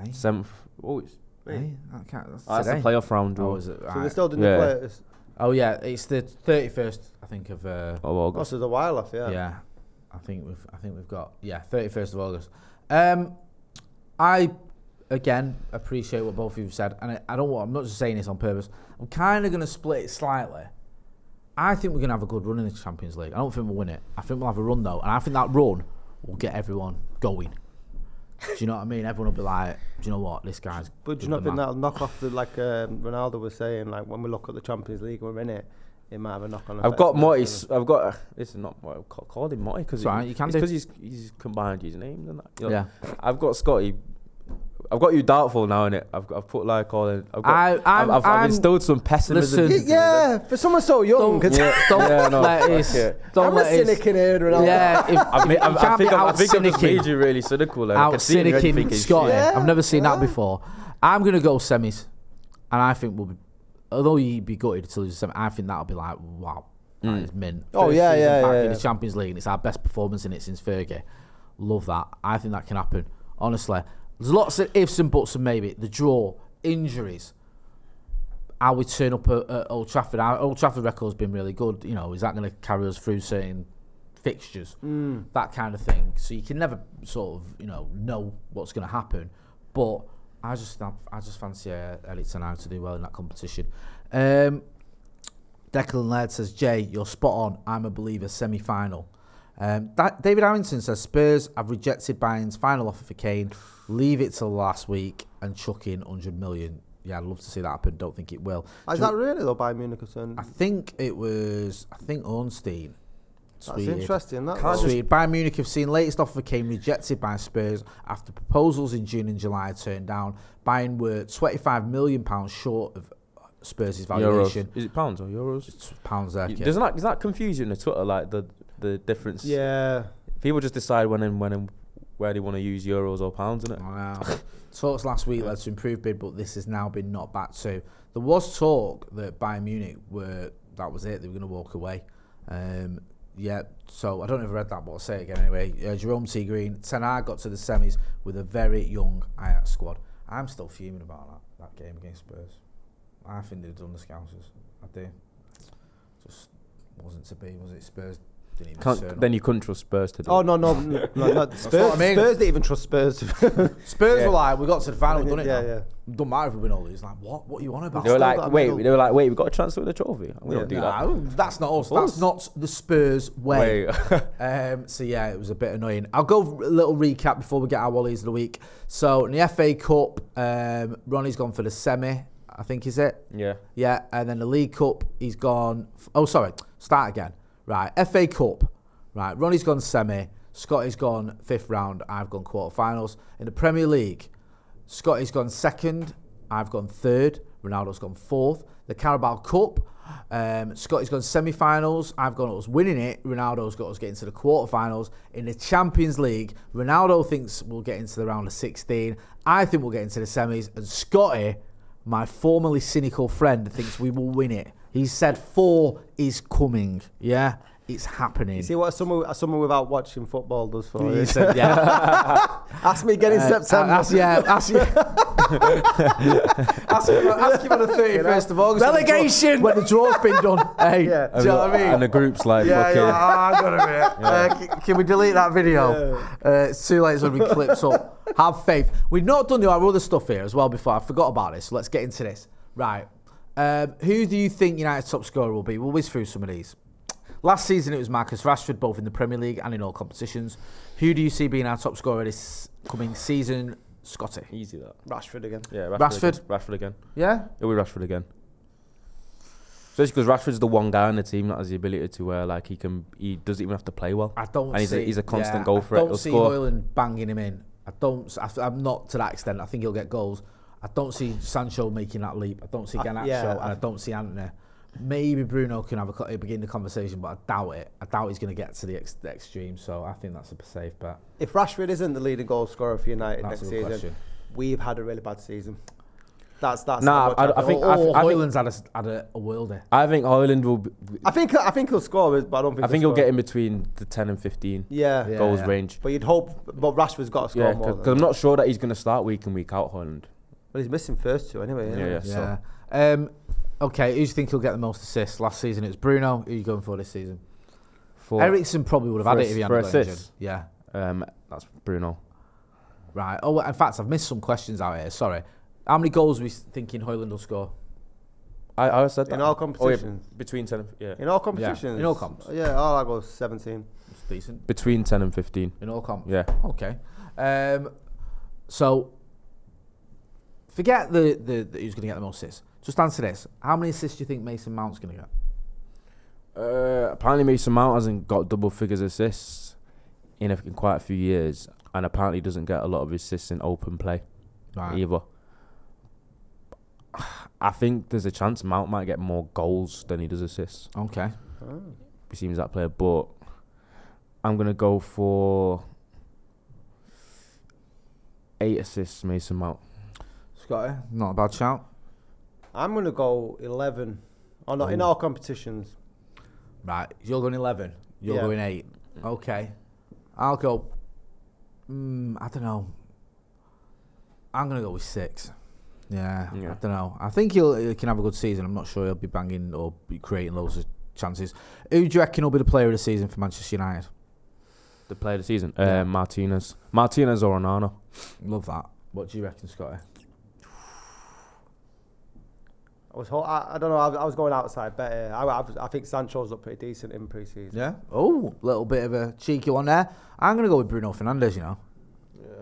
Speaker 1: hey,
Speaker 3: seventh. Oh, it's,
Speaker 1: hey, I can't. That's,
Speaker 3: oh, that's the playoff round draw.
Speaker 1: Oh, is it?
Speaker 2: So they
Speaker 1: Right.
Speaker 2: still didn't
Speaker 3: Yeah.
Speaker 2: play it.
Speaker 1: Oh yeah, it's the thirty first, I think of. Uh,
Speaker 3: Oh,
Speaker 2: Oh,
Speaker 3: August.
Speaker 2: so it's a while off, yeah.
Speaker 1: yeah, I think we've, I think we've got yeah, thirty first of August. Um, I again appreciate what both of you have said, and I, I don't want. I'm not just saying this on purpose. I'm kind of going to split it slightly. I think we're going to have a good run in the Champions League. I don't think we'll win it. I think we'll have a run though, and I think that run will get everyone going. Do you know what I mean? Everyone will be like, "Do you know what? This guy's."
Speaker 2: But do you
Speaker 1: the
Speaker 2: not think
Speaker 1: man."
Speaker 2: that'll knock off the like um, Ronaldo was saying? Like when we look at the Champions League, we're in it. It might have a knock on.
Speaker 3: I've got Motti. I've got. Uh, this is not what I've ca- called him Motti because
Speaker 1: It's alright, you can
Speaker 3: because he's he's combined his names and that. you know.
Speaker 1: Yeah.
Speaker 3: I've got Scotty. I've got you doubtful now in it. I've I've put like all in. I've got.
Speaker 1: I-
Speaker 3: I've,
Speaker 1: I'm-
Speaker 3: I've, I've
Speaker 1: I'm-
Speaker 3: instilled some pessimism.
Speaker 1: Listen-
Speaker 3: into
Speaker 2: Yeah, for someone so young.
Speaker 1: Don't,
Speaker 2: it's-
Speaker 1: don't
Speaker 3: Yeah, no,
Speaker 1: let
Speaker 3: fuck
Speaker 1: his,
Speaker 3: it.
Speaker 1: don't
Speaker 2: I'm a
Speaker 1: let his,
Speaker 2: cynic in here, Ronaldo.
Speaker 1: Yeah, if,
Speaker 3: I've made,
Speaker 1: you
Speaker 3: I've, I think I've, I
Speaker 1: out
Speaker 3: think I've just made you really cynical. Like, I
Speaker 1: out
Speaker 3: can see it already
Speaker 1: cynicking
Speaker 3: thinking
Speaker 1: Scotty. I've never seen that before. I'm gonna go semis, and I think we'll be. Although you'd be gutted to lose a semi, I think that'll be like wow, that mm. is mint.
Speaker 2: Oh,
Speaker 1: First
Speaker 2: yeah, yeah,
Speaker 1: back
Speaker 2: yeah,
Speaker 1: in the Champions League, and it's our best performance in it since Fergie. Love that. I think that can happen. Honestly, there's lots of ifs and buts and maybe the draw, injuries. How we turn up at, at Old Trafford. Our Old Trafford record's been really good. You know, is that going to carry us through certain fixtures? That kind of thing. So you can never sort of you know know what's going to happen. But I just I just fancy uh, Elliot tonight to do well in that competition. Um, Declan Laird says, Jay, you're spot on. I'm a believer. Semi final. Um, that, David Harrington says Spurs have rejected Bayern's final offer for Kane. Leave it till last week and chuck in 100 million. Yeah, I'd love to see that happen. Don't think it will.
Speaker 2: Is
Speaker 1: Do-
Speaker 2: that really though? Bayern Munich concerned.
Speaker 1: I think it was. I think Ornstein.
Speaker 2: That's
Speaker 1: tweeted-
Speaker 2: interesting. That
Speaker 1: Can't
Speaker 2: though.
Speaker 1: tweet, Bayern Munich have seen latest offer Kane rejected by Spurs after proposals in June and July turned down. Bayern were 25 million pounds short of Spurs'
Speaker 3: Euros.
Speaker 1: valuation.
Speaker 3: Is it pounds or euros?
Speaker 1: It's pounds there. kid.
Speaker 3: Doesn't that does that confuse you in the Twitter like the the difference?
Speaker 2: Yeah.
Speaker 3: People just decide when and when and where they want to use euros or pounds, innit?
Speaker 1: Wow. Talks last week led to improved bid, but this has now been knocked back to. There was talk that Bayern Munich were that was it. They were going to walk away. Um, yeah. So I don't know if I read that, but I'll say it again anyway. Uh, Jerome T Green, Ten Hag got to the semis with a very young Ajax squad. I'm still fuming about that. that game against Spurs. I think they've done the Scousers. I do. Just wasn't to be, was it? Spurs didn't even
Speaker 3: Can't, then you couldn't trust Spurs to do.
Speaker 2: Oh
Speaker 3: it.
Speaker 2: no, no, no, no, no. Spurs,
Speaker 1: what I mean.
Speaker 2: Spurs didn't even trust Spurs.
Speaker 1: Spurs
Speaker 2: Yeah.
Speaker 1: were like, we got to the final, we've done it
Speaker 2: Yeah,
Speaker 1: now.
Speaker 2: yeah.
Speaker 1: Don't matter if we win all these. Like, what? What are you on about?
Speaker 3: They were
Speaker 2: got
Speaker 3: like,
Speaker 2: a
Speaker 3: wait.
Speaker 2: medal.
Speaker 3: They were like, wait. we've got a transfer with a trophy. We don't do that.
Speaker 1: Nah, that's not us. That's not the Spurs way. Um, so yeah, it was a bit annoying. I'll go a little recap before we get our Wallies of the week. So in the FA Cup, um, Ronnie's gone for the semi. I think is it.
Speaker 3: yeah.
Speaker 1: Yeah, and then the League Cup, he's gone. f- Oh, sorry, start again. Right, FA Cup. Right, Ronnie's gone semi. Scotty's gone fifth round. I've gone quarterfinals. In the Premier League, Scotty's gone second. I've gone third. Ronaldo's gone fourth. The Carabao Cup, um, Scotty's gone semi-finals. I've gone us winning it. Ronaldo's got us getting to the quarterfinals. In the Champions League, Ronaldo thinks we'll get into the round of 16. I think we'll get into the semis. And Scotty, my formerly cynical friend, thinks we will win it. He said four is coming. Yeah, it's happening.
Speaker 2: You see what someone someone without watching football does for you.
Speaker 1: said, yeah.
Speaker 2: Ask me again in
Speaker 1: Uh,
Speaker 2: September.
Speaker 1: Ask, yeah, ask, ask, him, ask him on the 31st of August. when the draw-
Speaker 2: Relegation!
Speaker 1: When the draw's been done. Hey,
Speaker 2: Yeah.
Speaker 1: do you know what I mean?
Speaker 3: And the group's like,
Speaker 1: yeah,
Speaker 3: fucking.
Speaker 1: yeah. Oh, hang on a minute. Uh, c- can we delete that video? Uh, it's too late. It's going to be clipped up. Have faith. We've not done our other stuff here as well before. I forgot about this. So let's get into this. Right. Um, who do you think United's top scorer will be? We'll whiz through some of these. Last season it was Marcus Rashford, both in the Premier League and in all competitions. Who do you see being our top scorer this coming season? Scotty.
Speaker 3: Easy that.
Speaker 2: Rashford again.
Speaker 3: Yeah, Rashford.
Speaker 1: Rashford?
Speaker 3: Again. Rashford again.
Speaker 1: Yeah?
Speaker 3: It'll be Rashford again. Especially because Rashford's the one guy on the team that has the ability to where like he can he doesn't even have to play well.
Speaker 1: I don't
Speaker 3: And he's
Speaker 1: see,
Speaker 3: a, he's a constant
Speaker 1: yeah,
Speaker 3: goal
Speaker 1: I
Speaker 3: threat.
Speaker 1: don't
Speaker 3: He'll
Speaker 1: see
Speaker 3: score.
Speaker 1: Hojlund banging him in. I don't. I, am not to that extent. I think he'll get goals. I don't see Sancho making that leap. I don't see uh,
Speaker 2: I-
Speaker 1: Garnacho,
Speaker 2: yeah,
Speaker 1: and
Speaker 2: I-
Speaker 1: I don't see Antony. Maybe Bruno can have a co- begin the conversation, but I doubt it. I doubt he's going to get to the, ex, the extreme. So I think that's a safe bet.
Speaker 2: If Rashford isn't the leading goal scorer for United
Speaker 1: That's
Speaker 2: next season,
Speaker 1: question.
Speaker 2: we've had a really bad season. That's that's.
Speaker 3: Nah,
Speaker 2: how much
Speaker 3: I- I
Speaker 2: feel.
Speaker 3: think-
Speaker 1: Or, oh,
Speaker 3: I think-
Speaker 1: Hojlund's had a, s- had a, a worldie.
Speaker 3: I think Hojlund will. Be,
Speaker 2: I think I think he'll score, but I don't think.
Speaker 3: I think
Speaker 2: he'll
Speaker 3: he'll get in between the 10 and 15
Speaker 2: Yeah.
Speaker 1: Yeah.
Speaker 3: goals range.
Speaker 2: But you'd hope, but Rashford's got to score
Speaker 3: Yeah,
Speaker 2: more.
Speaker 3: because I'm not sure that he's going to start week in week out Hojlund.
Speaker 2: But he's missing first two anyway. isn't
Speaker 3: Yeah,
Speaker 2: he?
Speaker 3: yeah.
Speaker 1: Yeah. Um, okay. Who do you think he'll get the most assists? Last season it was Bruno. Who are you going for this season?
Speaker 3: For,
Speaker 1: Eriksen probably would have
Speaker 3: for
Speaker 1: had it if he hadn't got injured.
Speaker 3: assists?
Speaker 1: Yeah.
Speaker 3: um, that's Bruno.
Speaker 1: Right. Oh, in fact, I've missed some questions out here. Sorry. How many goals are we thinking Hojlund will score?
Speaker 3: I, I said that.
Speaker 2: In all
Speaker 3: Oh, yeah,
Speaker 2: competitions.
Speaker 3: between 10 and, yeah.
Speaker 2: In all competitions.
Speaker 1: in all comps.
Speaker 2: Yeah, all I go seventeen.
Speaker 1: It's decent.
Speaker 3: Between 10 and 15.
Speaker 1: In all comps.
Speaker 3: Yeah.
Speaker 1: Okay. Um, so, forget the, the, the who's going to get the most assists. Just answer this. How many assists do you think Mason Mount's going to get?
Speaker 3: Uh, apparently Mason Mount hasn't got double figures assists in, a, in quite a few years, and apparently doesn't get a lot of assists in open play
Speaker 1: Right.
Speaker 3: either. I think there's a chance Mount might get more goals than he does assists.
Speaker 1: Okay.
Speaker 3: He seems that player, but I'm gonna go for eight assists, Mason Mount.
Speaker 1: Scotty, not a bad shout.
Speaker 2: I'm gonna go eleven. Oh no, in all competitions.
Speaker 1: Right. You're going 11. You're
Speaker 2: Yeah.
Speaker 1: going 8. Okay. I'll go. Mm, I don't know. I'm going to go with 6. Yeah,
Speaker 3: Yeah.
Speaker 1: I don't know. I think he'll, he can have a good season. I'm not sure he'll be banging or be creating loads of chances. Who do you reckon will be the player of the season for Manchester United?
Speaker 3: The player of the season,
Speaker 1: Yeah.
Speaker 3: uh, Martinez, Martinez or Onana.
Speaker 1: Love that. What do you reckon, Scotty?
Speaker 2: I was. I, I don't know. I, was- I was going outside better. I, I, I think Sancho's looked pretty decent in pre-season.
Speaker 1: Yeah. Oh, little bit of a cheeky one there. I'm going to go with Bruno Fernandes. you know.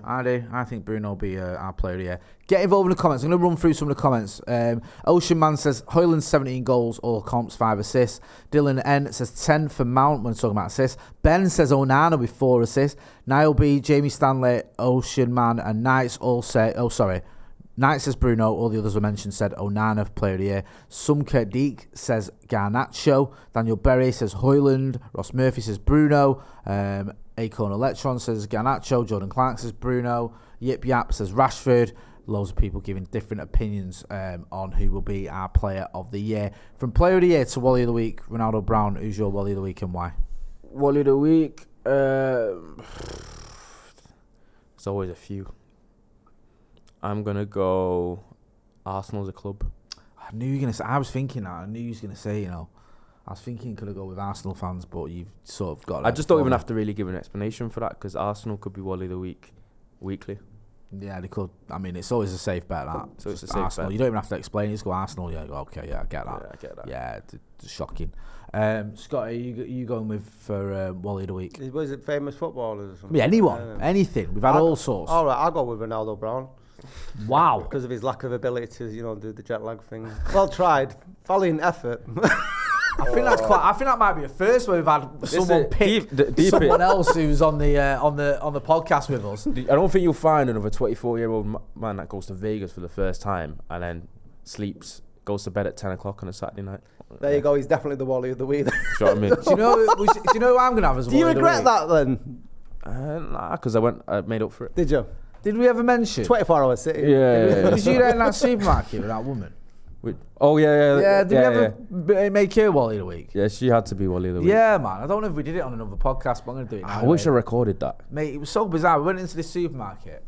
Speaker 1: I do. I think Bruno will be uh, our player here. Get involved in the comments. I'm going to run through some of the comments. Um, Ocean Man says Hojlund 17 goals, all comps, 5 assists. Dylan N says 10 for Mount when talking about assists. Ben says Onana with 4 assists. Niall B, Jamie Stanley, Ocean Man, and Knights all say, oh, sorry. Knight says Bruno, all the others were mentioned said Onana player of the year. Sumker Deek says Garnacho. Daniel Berry says Hojlund. Ross Murphy says Bruno. Um, Acorn Electron says Garnacho. Jordan Clark says Bruno. Yip Yap says Rashford. Loads of people giving different opinions um, on who will be our player of the year. From player of the year to Wally of the week, Ronaldo Brown, who's your Wally of the week and why?
Speaker 3: Wally of the week. Uh, there's always a few. I'm gonna go Arsenal's a club.
Speaker 1: I knew you were gonna say. I was thinking that. I knew you was gonna say. You know, I was thinking could have go with Arsenal fans, but you've sort of got.
Speaker 3: I just don't even have to really give an explanation for that because Arsenal could be Wally the week weekly.
Speaker 1: Yeah, they could. I mean, it's always a safe bet. That
Speaker 3: So it's a safe
Speaker 1: Arsenal.
Speaker 3: bet.
Speaker 1: You don't even have to explain. You just go Arsenal. Yeah, go, okay, yeah, I get that.
Speaker 3: Yeah, I get that.
Speaker 1: Yeah, it's, it's shocking. Um, Scott, are you you going with for uh, Wally of the week?
Speaker 2: Is- Was it famous footballers? Or
Speaker 1: I
Speaker 2: something?
Speaker 1: mean, anyone,
Speaker 2: Um,
Speaker 1: anything. We've had
Speaker 2: I-
Speaker 1: all sorts.
Speaker 2: All right, I'll go with Ronaldo Brown.
Speaker 1: Wow.
Speaker 2: Because of his lack of ability to, you know, do the jet lag thing. Well tried, valiant effort.
Speaker 1: I think that's quite. I think that might be a first where we've had someone
Speaker 3: it.
Speaker 1: pick
Speaker 3: Deep- deep
Speaker 1: someone
Speaker 3: it.
Speaker 1: else who's on the uh, on the on the podcast with us.
Speaker 3: I don't think you'll find another 24 year old man that goes to Vegas for the first time and then sleeps, goes to bed at 10 o'clock on a Saturday night.
Speaker 2: there you go, he's definitely the Wally of the week.
Speaker 3: Do you know what I mean?
Speaker 1: Do you know? we should- do you know who I'm gonna have as
Speaker 2: Do you
Speaker 1: Wally of the
Speaker 2: regret
Speaker 1: week?
Speaker 2: that then?
Speaker 3: Uh, nah, because I went, I made up for it.
Speaker 2: Did you?
Speaker 1: Did we ever mention?
Speaker 2: 24 hour city.
Speaker 3: Yeah, yeah, yeah.
Speaker 1: Was you there in that supermarket with that woman?
Speaker 3: Wait, oh yeah, yeah,
Speaker 1: Yeah, did
Speaker 3: yeah,
Speaker 1: we ever b- make her Wally of the week?
Speaker 3: yeah. She had to be Wally of the week.
Speaker 1: Yeah, man. I don't know if we did it on another podcast, but I'm gonna do it. Now
Speaker 3: I wish I recorded that.
Speaker 1: Mate, it was so bizarre. We went into this supermarket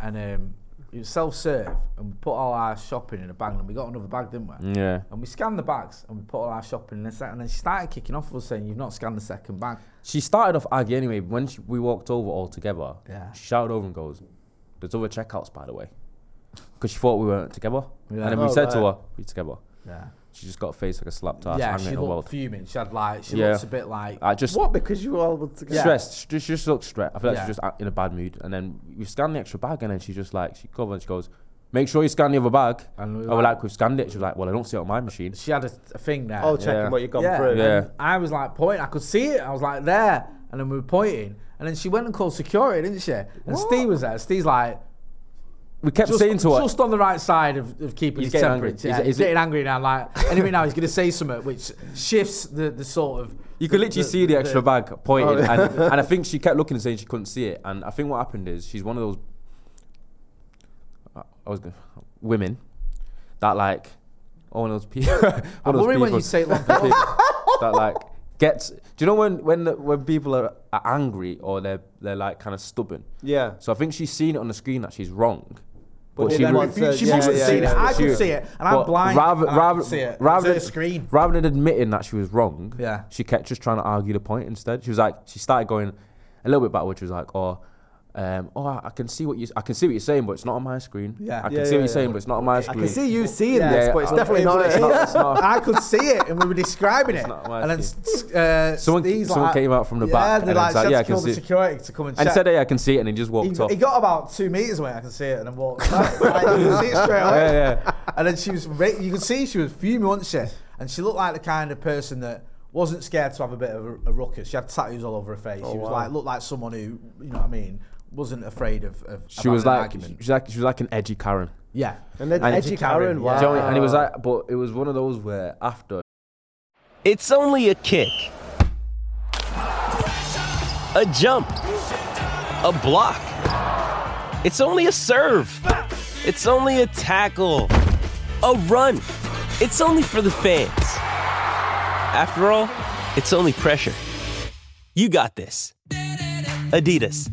Speaker 1: and um, it was self-serve, and we put all our shopping in a bag, and we got another bag, didn't we?
Speaker 3: Yeah.
Speaker 1: And we scanned the bags, and we put all our shopping in a second, and then she started kicking off with us saying, "You've not scanned the second bag."
Speaker 3: She started off Aggie anyway. When she, we walked over all together,
Speaker 1: Yeah.
Speaker 3: she shouted over and goes, "There's other checkouts, by the way," because she thought we weren't together.
Speaker 1: Yeah.
Speaker 3: And then we
Speaker 2: Oh,
Speaker 3: said to oh,
Speaker 2: right.
Speaker 3: her, "We're together."
Speaker 1: Yeah.
Speaker 3: She just got a face like a slapped ass.
Speaker 1: yeah,
Speaker 3: angry
Speaker 1: she
Speaker 3: at the
Speaker 1: looked
Speaker 3: world.
Speaker 1: fuming. She had like, she
Speaker 3: Yeah.
Speaker 1: looks a bit like.
Speaker 3: I just
Speaker 2: What? Because you were all able to get.
Speaker 1: Yeah.
Speaker 3: stressed. She, she just looked stressed. I feel like
Speaker 1: Yeah.
Speaker 3: she's just a- in a bad mood. And then we scan the extra bag, and then she just like she covered and she goes, "Make sure you scan the other bag."
Speaker 1: And we
Speaker 3: And
Speaker 1: were
Speaker 3: we're
Speaker 1: like-
Speaker 3: like, "We've scanned it." She was like, "Well, I don't see it on my machine."
Speaker 1: She had a, a thing there.
Speaker 2: Oh, checking
Speaker 3: Yeah.
Speaker 2: what you've gone
Speaker 1: yeah,
Speaker 2: through.
Speaker 1: and
Speaker 3: Yeah.
Speaker 1: I was like pointing. I could see it. I was like there, and then we were pointing, and then she went and called security, didn't she? And Steve was there. Steve's like,
Speaker 3: We kept
Speaker 1: just,
Speaker 3: saying to her,
Speaker 1: just on the right side of, of keeping
Speaker 3: He's
Speaker 1: his
Speaker 3: getting angry.
Speaker 1: Yeah, he's,
Speaker 3: he's-
Speaker 1: getting angry now. Like anyway, now he's going to say something which shifts the, the sort of.
Speaker 3: You could literally
Speaker 1: the-
Speaker 3: see the extra bag pointing,
Speaker 2: Oh, yeah.
Speaker 3: and, and I think she kept looking and saying she couldn't see it. And I think what happened is she's one of those, uh, I was gonna, women that like, oh, one of those people. one
Speaker 1: I'm
Speaker 3: of those
Speaker 1: worried when you say
Speaker 3: that like gets. Do you know when when when people are, are angry or they're they're like kind of stubborn?
Speaker 2: Yeah.
Speaker 3: So I think she's seen it on the screen that she's wrong.
Speaker 2: But
Speaker 3: But she,
Speaker 2: wants to-
Speaker 1: She
Speaker 2: Yeah,
Speaker 1: must have
Speaker 2: yeah,
Speaker 1: seen
Speaker 2: yeah.
Speaker 1: it. I
Speaker 3: She-
Speaker 1: could see it, and I'm
Speaker 3: but
Speaker 1: blind.
Speaker 3: Rather,
Speaker 1: and I
Speaker 3: rather,
Speaker 1: see it.
Speaker 3: rather
Speaker 1: it's
Speaker 3: than
Speaker 1: her screen.
Speaker 3: rather than admitting that she was wrong,
Speaker 1: Yeah.
Speaker 3: she kept just trying to argue the point instead. She was like, she started going a little bit backward. She was like, oh. Um, oh, I can see what you. I can see what you're saying, but it's not on my screen.
Speaker 1: Yeah.
Speaker 3: I can
Speaker 2: Yeah,
Speaker 3: see
Speaker 2: yeah,
Speaker 3: what you're
Speaker 2: yeah.
Speaker 3: saying, but it's not on my screen.
Speaker 2: I can see you seeing
Speaker 1: Yeah,
Speaker 2: this,
Speaker 3: yeah,
Speaker 2: but it's
Speaker 3: I-
Speaker 2: definitely not.
Speaker 3: it's not- it's not-
Speaker 1: I could see it, and we were describing it.
Speaker 3: not my
Speaker 1: and then uh,
Speaker 3: Someone-
Speaker 1: Steve's
Speaker 3: someone
Speaker 1: like-
Speaker 3: came out from the
Speaker 1: yeah,
Speaker 3: back
Speaker 1: they
Speaker 3: and
Speaker 1: like,
Speaker 3: like, "Yeah, I
Speaker 1: to
Speaker 3: can
Speaker 1: call the
Speaker 3: see."
Speaker 1: security to come and
Speaker 3: and
Speaker 1: check.
Speaker 3: said, "Hey, I can see it," and he just walked
Speaker 1: he,
Speaker 3: off.
Speaker 1: he got about two meters away. I can see it, and then walked. like, you can see it straight away.
Speaker 3: Yeah, yeah.
Speaker 1: And then she was. You could see she was fuming, wasn't she? And she looked like the kind of person that wasn't scared to have a bit of a, a ruckus. She had tattoos all over her face.
Speaker 2: Oh,
Speaker 1: she was
Speaker 2: wow.
Speaker 1: like looked like someone who, you know what I mean, wasn't afraid of. of
Speaker 3: she was
Speaker 1: an
Speaker 3: like,
Speaker 1: argument.
Speaker 3: she was like, she was like an edgy Karen.
Speaker 1: yeah.
Speaker 2: And then
Speaker 3: And-
Speaker 2: edgy Karen,
Speaker 1: yeah.
Speaker 2: wow.
Speaker 3: You know what I mean? And it was like, but it was one of those where after
Speaker 5: It's only a kick, a jump, a block. It's only a serve. It's only a tackle, a run. It's only for the fans. After all, it's only pressure. You got this. Adidas.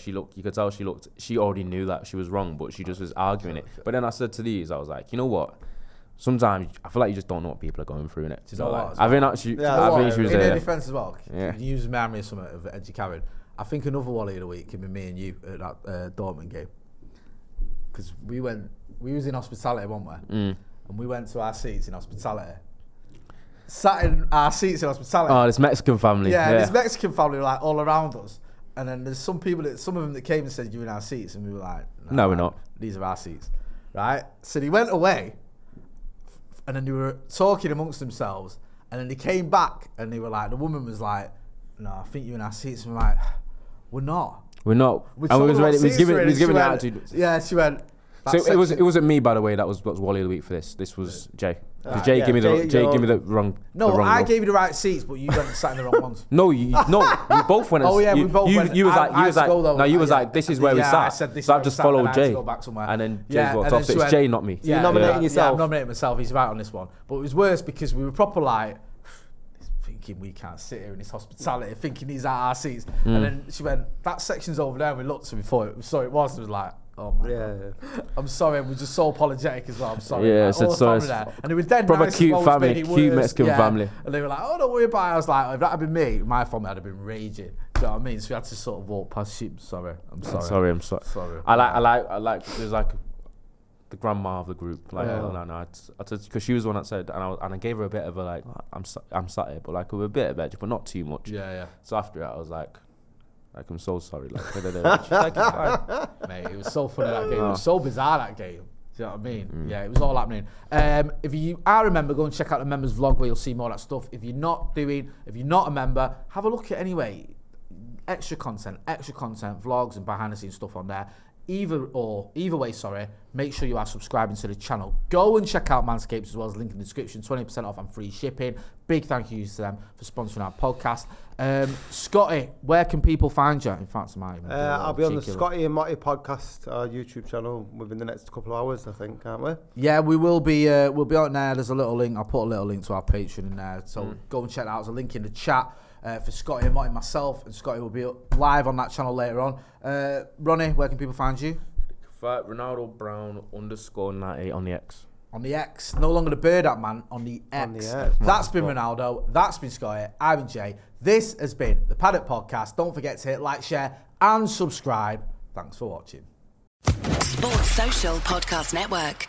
Speaker 3: She looked, you could tell she looked, she already knew that she was wrong, but she just was arguing it. But then I said to these, I was like, you know what? Sometimes I feel like you just don't know what people are going through in it.
Speaker 1: Do you
Speaker 3: So
Speaker 1: know
Speaker 3: like,
Speaker 1: what,
Speaker 3: I think that she,
Speaker 2: Yeah,
Speaker 3: I
Speaker 2: what,
Speaker 3: think she was
Speaker 1: in her
Speaker 3: there.
Speaker 1: defence as well.
Speaker 3: Yeah.
Speaker 1: You use memory of something of Edgy Karen. I think another Wally of the week can be me and you at that uh, Dortmund game. Because we went, we was in hospitality, weren't we?
Speaker 3: Mm.
Speaker 1: And we went to our seats in hospitality. Sat in our seats in hospitality.
Speaker 3: Oh, this Mexican family.
Speaker 1: yeah,
Speaker 3: Yeah,
Speaker 1: this Mexican family were like all around us. And then there's some people that, some of them that came and said, you're in our seats. And we were like,
Speaker 3: No, we're
Speaker 1: man,
Speaker 3: not.
Speaker 1: These are our seats. Right? So they went away and then they were talking amongst themselves, and then they came back and they were like, the woman was like, "No, I think you're in our seats." And we're like, "We're not."
Speaker 3: we're not.
Speaker 1: We
Speaker 3: and we was ready, we was giving,
Speaker 1: we're
Speaker 3: we was giving
Speaker 1: went-
Speaker 3: attitude.
Speaker 1: Yeah, she went.
Speaker 3: So
Speaker 1: "That
Speaker 3: it was. It wasn't me, by the way. That was, that was Wally of the week for this. This was Jay. 'Cause
Speaker 2: Ah,
Speaker 3: Jay
Speaker 2: yeah,
Speaker 3: gave me the
Speaker 2: Jay,
Speaker 3: Jay
Speaker 2: you're-
Speaker 3: gave me the wrong.
Speaker 1: No,
Speaker 3: the wrong
Speaker 1: I
Speaker 3: row.
Speaker 1: gave you the right seats, but you went and sat in the wrong ones.
Speaker 3: No, you, no, we both went. and
Speaker 1: Oh, yeah,
Speaker 3: you,
Speaker 1: we both
Speaker 3: you,
Speaker 1: went.
Speaker 3: You was
Speaker 1: I-
Speaker 3: like, you
Speaker 1: had
Speaker 3: was like,
Speaker 1: go though.
Speaker 3: no, you was
Speaker 1: Yeah.
Speaker 3: like, this is where we sat.
Speaker 1: I said this is
Speaker 3: so
Speaker 1: where
Speaker 3: I've just
Speaker 1: sat,
Speaker 3: followed
Speaker 1: I had to
Speaker 3: Jay,
Speaker 1: go back somewhere.
Speaker 3: and then Jay
Speaker 1: Yeah,
Speaker 3: walked off. So it's
Speaker 1: went-
Speaker 3: Jay, not me.
Speaker 2: you're nominating
Speaker 1: yeah,
Speaker 2: yourself.
Speaker 1: Yeah, I'm nominating myself. He's right on this one. But it was worse because we were proper like, thinking we can't sit here in this hospitality, thinking these are our seats.
Speaker 2: Mm.
Speaker 1: And then she went, that section's over there. And we looked and we thought, we saw it was. It was like, oh
Speaker 2: Yeah.
Speaker 1: I'm sorry. We're just so apologetic as well. I'm sorry.
Speaker 3: Yeah,
Speaker 1: like, the
Speaker 3: oh,
Speaker 1: sorry. there. And it was dead
Speaker 3: Proper
Speaker 1: nice
Speaker 3: cute family, cute. Mexican
Speaker 1: Yeah.
Speaker 3: family.
Speaker 1: And they were like, oh, don't worry about it. I was like, oh, if that had been me, my family would have been raging. Do you know what I mean? So we had to sort of walk past sheep. Sorry. I'm sorry.
Speaker 3: Sorry, I'm sorry.
Speaker 1: Sorry.
Speaker 3: I like, I like, I like. There's like the grandma of the group. Like,
Speaker 1: Yeah.
Speaker 3: oh, no, no, because she was the one that said, and I was, and I gave her a bit of a like, I'm, I'm sat here, but like with a bit of edge, but not too much.
Speaker 1: Yeah, yeah.
Speaker 3: So after that, I was like, like I'm so sorry. Like. Like, "It's fine."
Speaker 1: Mate, it was so funny that game. It
Speaker 3: Oh.
Speaker 1: was so bizarre that game. Do you know what I mean? Yeah, it was all happening. Um, if you I remember, go and check out the members vlog where you'll see more of that stuff. If you're not doing, if you're not a member, have a look at it anyway. Extra content, extra content, vlogs and behind the scenes stuff on there. Either or, either way, sorry. Make sure you are subscribing to the channel. Go and check out Manscaped as well as link in the description. 20% off and free shipping. Big thank you to them for sponsoring our podcast. Um, Scotty, where can people find you? In fact, I might even do a
Speaker 2: Uh, I'll be on the. Scotty and Marty podcast, our YouTube channel, within the next couple of hours, I think, aren't we?
Speaker 1: Yeah, we will be. Uh, we'll be on there. There's a little link. I'll put a little link to our Patreon in there. So go and check that out. There's a link in the chat uh, for Scotty and Martin, myself, and Scotty will be up live on that channel later on. Uh, Ronnie, where can people find you?
Speaker 3: Fight Ronaldo Brown underscore 98 on the X.
Speaker 1: On the X, no longer the bird up man. On the X.
Speaker 2: On the X.
Speaker 1: That's been Ronaldo. That's been Scotty. I've been Jay. This has been the Paddock Podcast. Don't forget to hit like, share, and subscribe. Thanks for watching.
Speaker 11: Sports Social Podcast Network.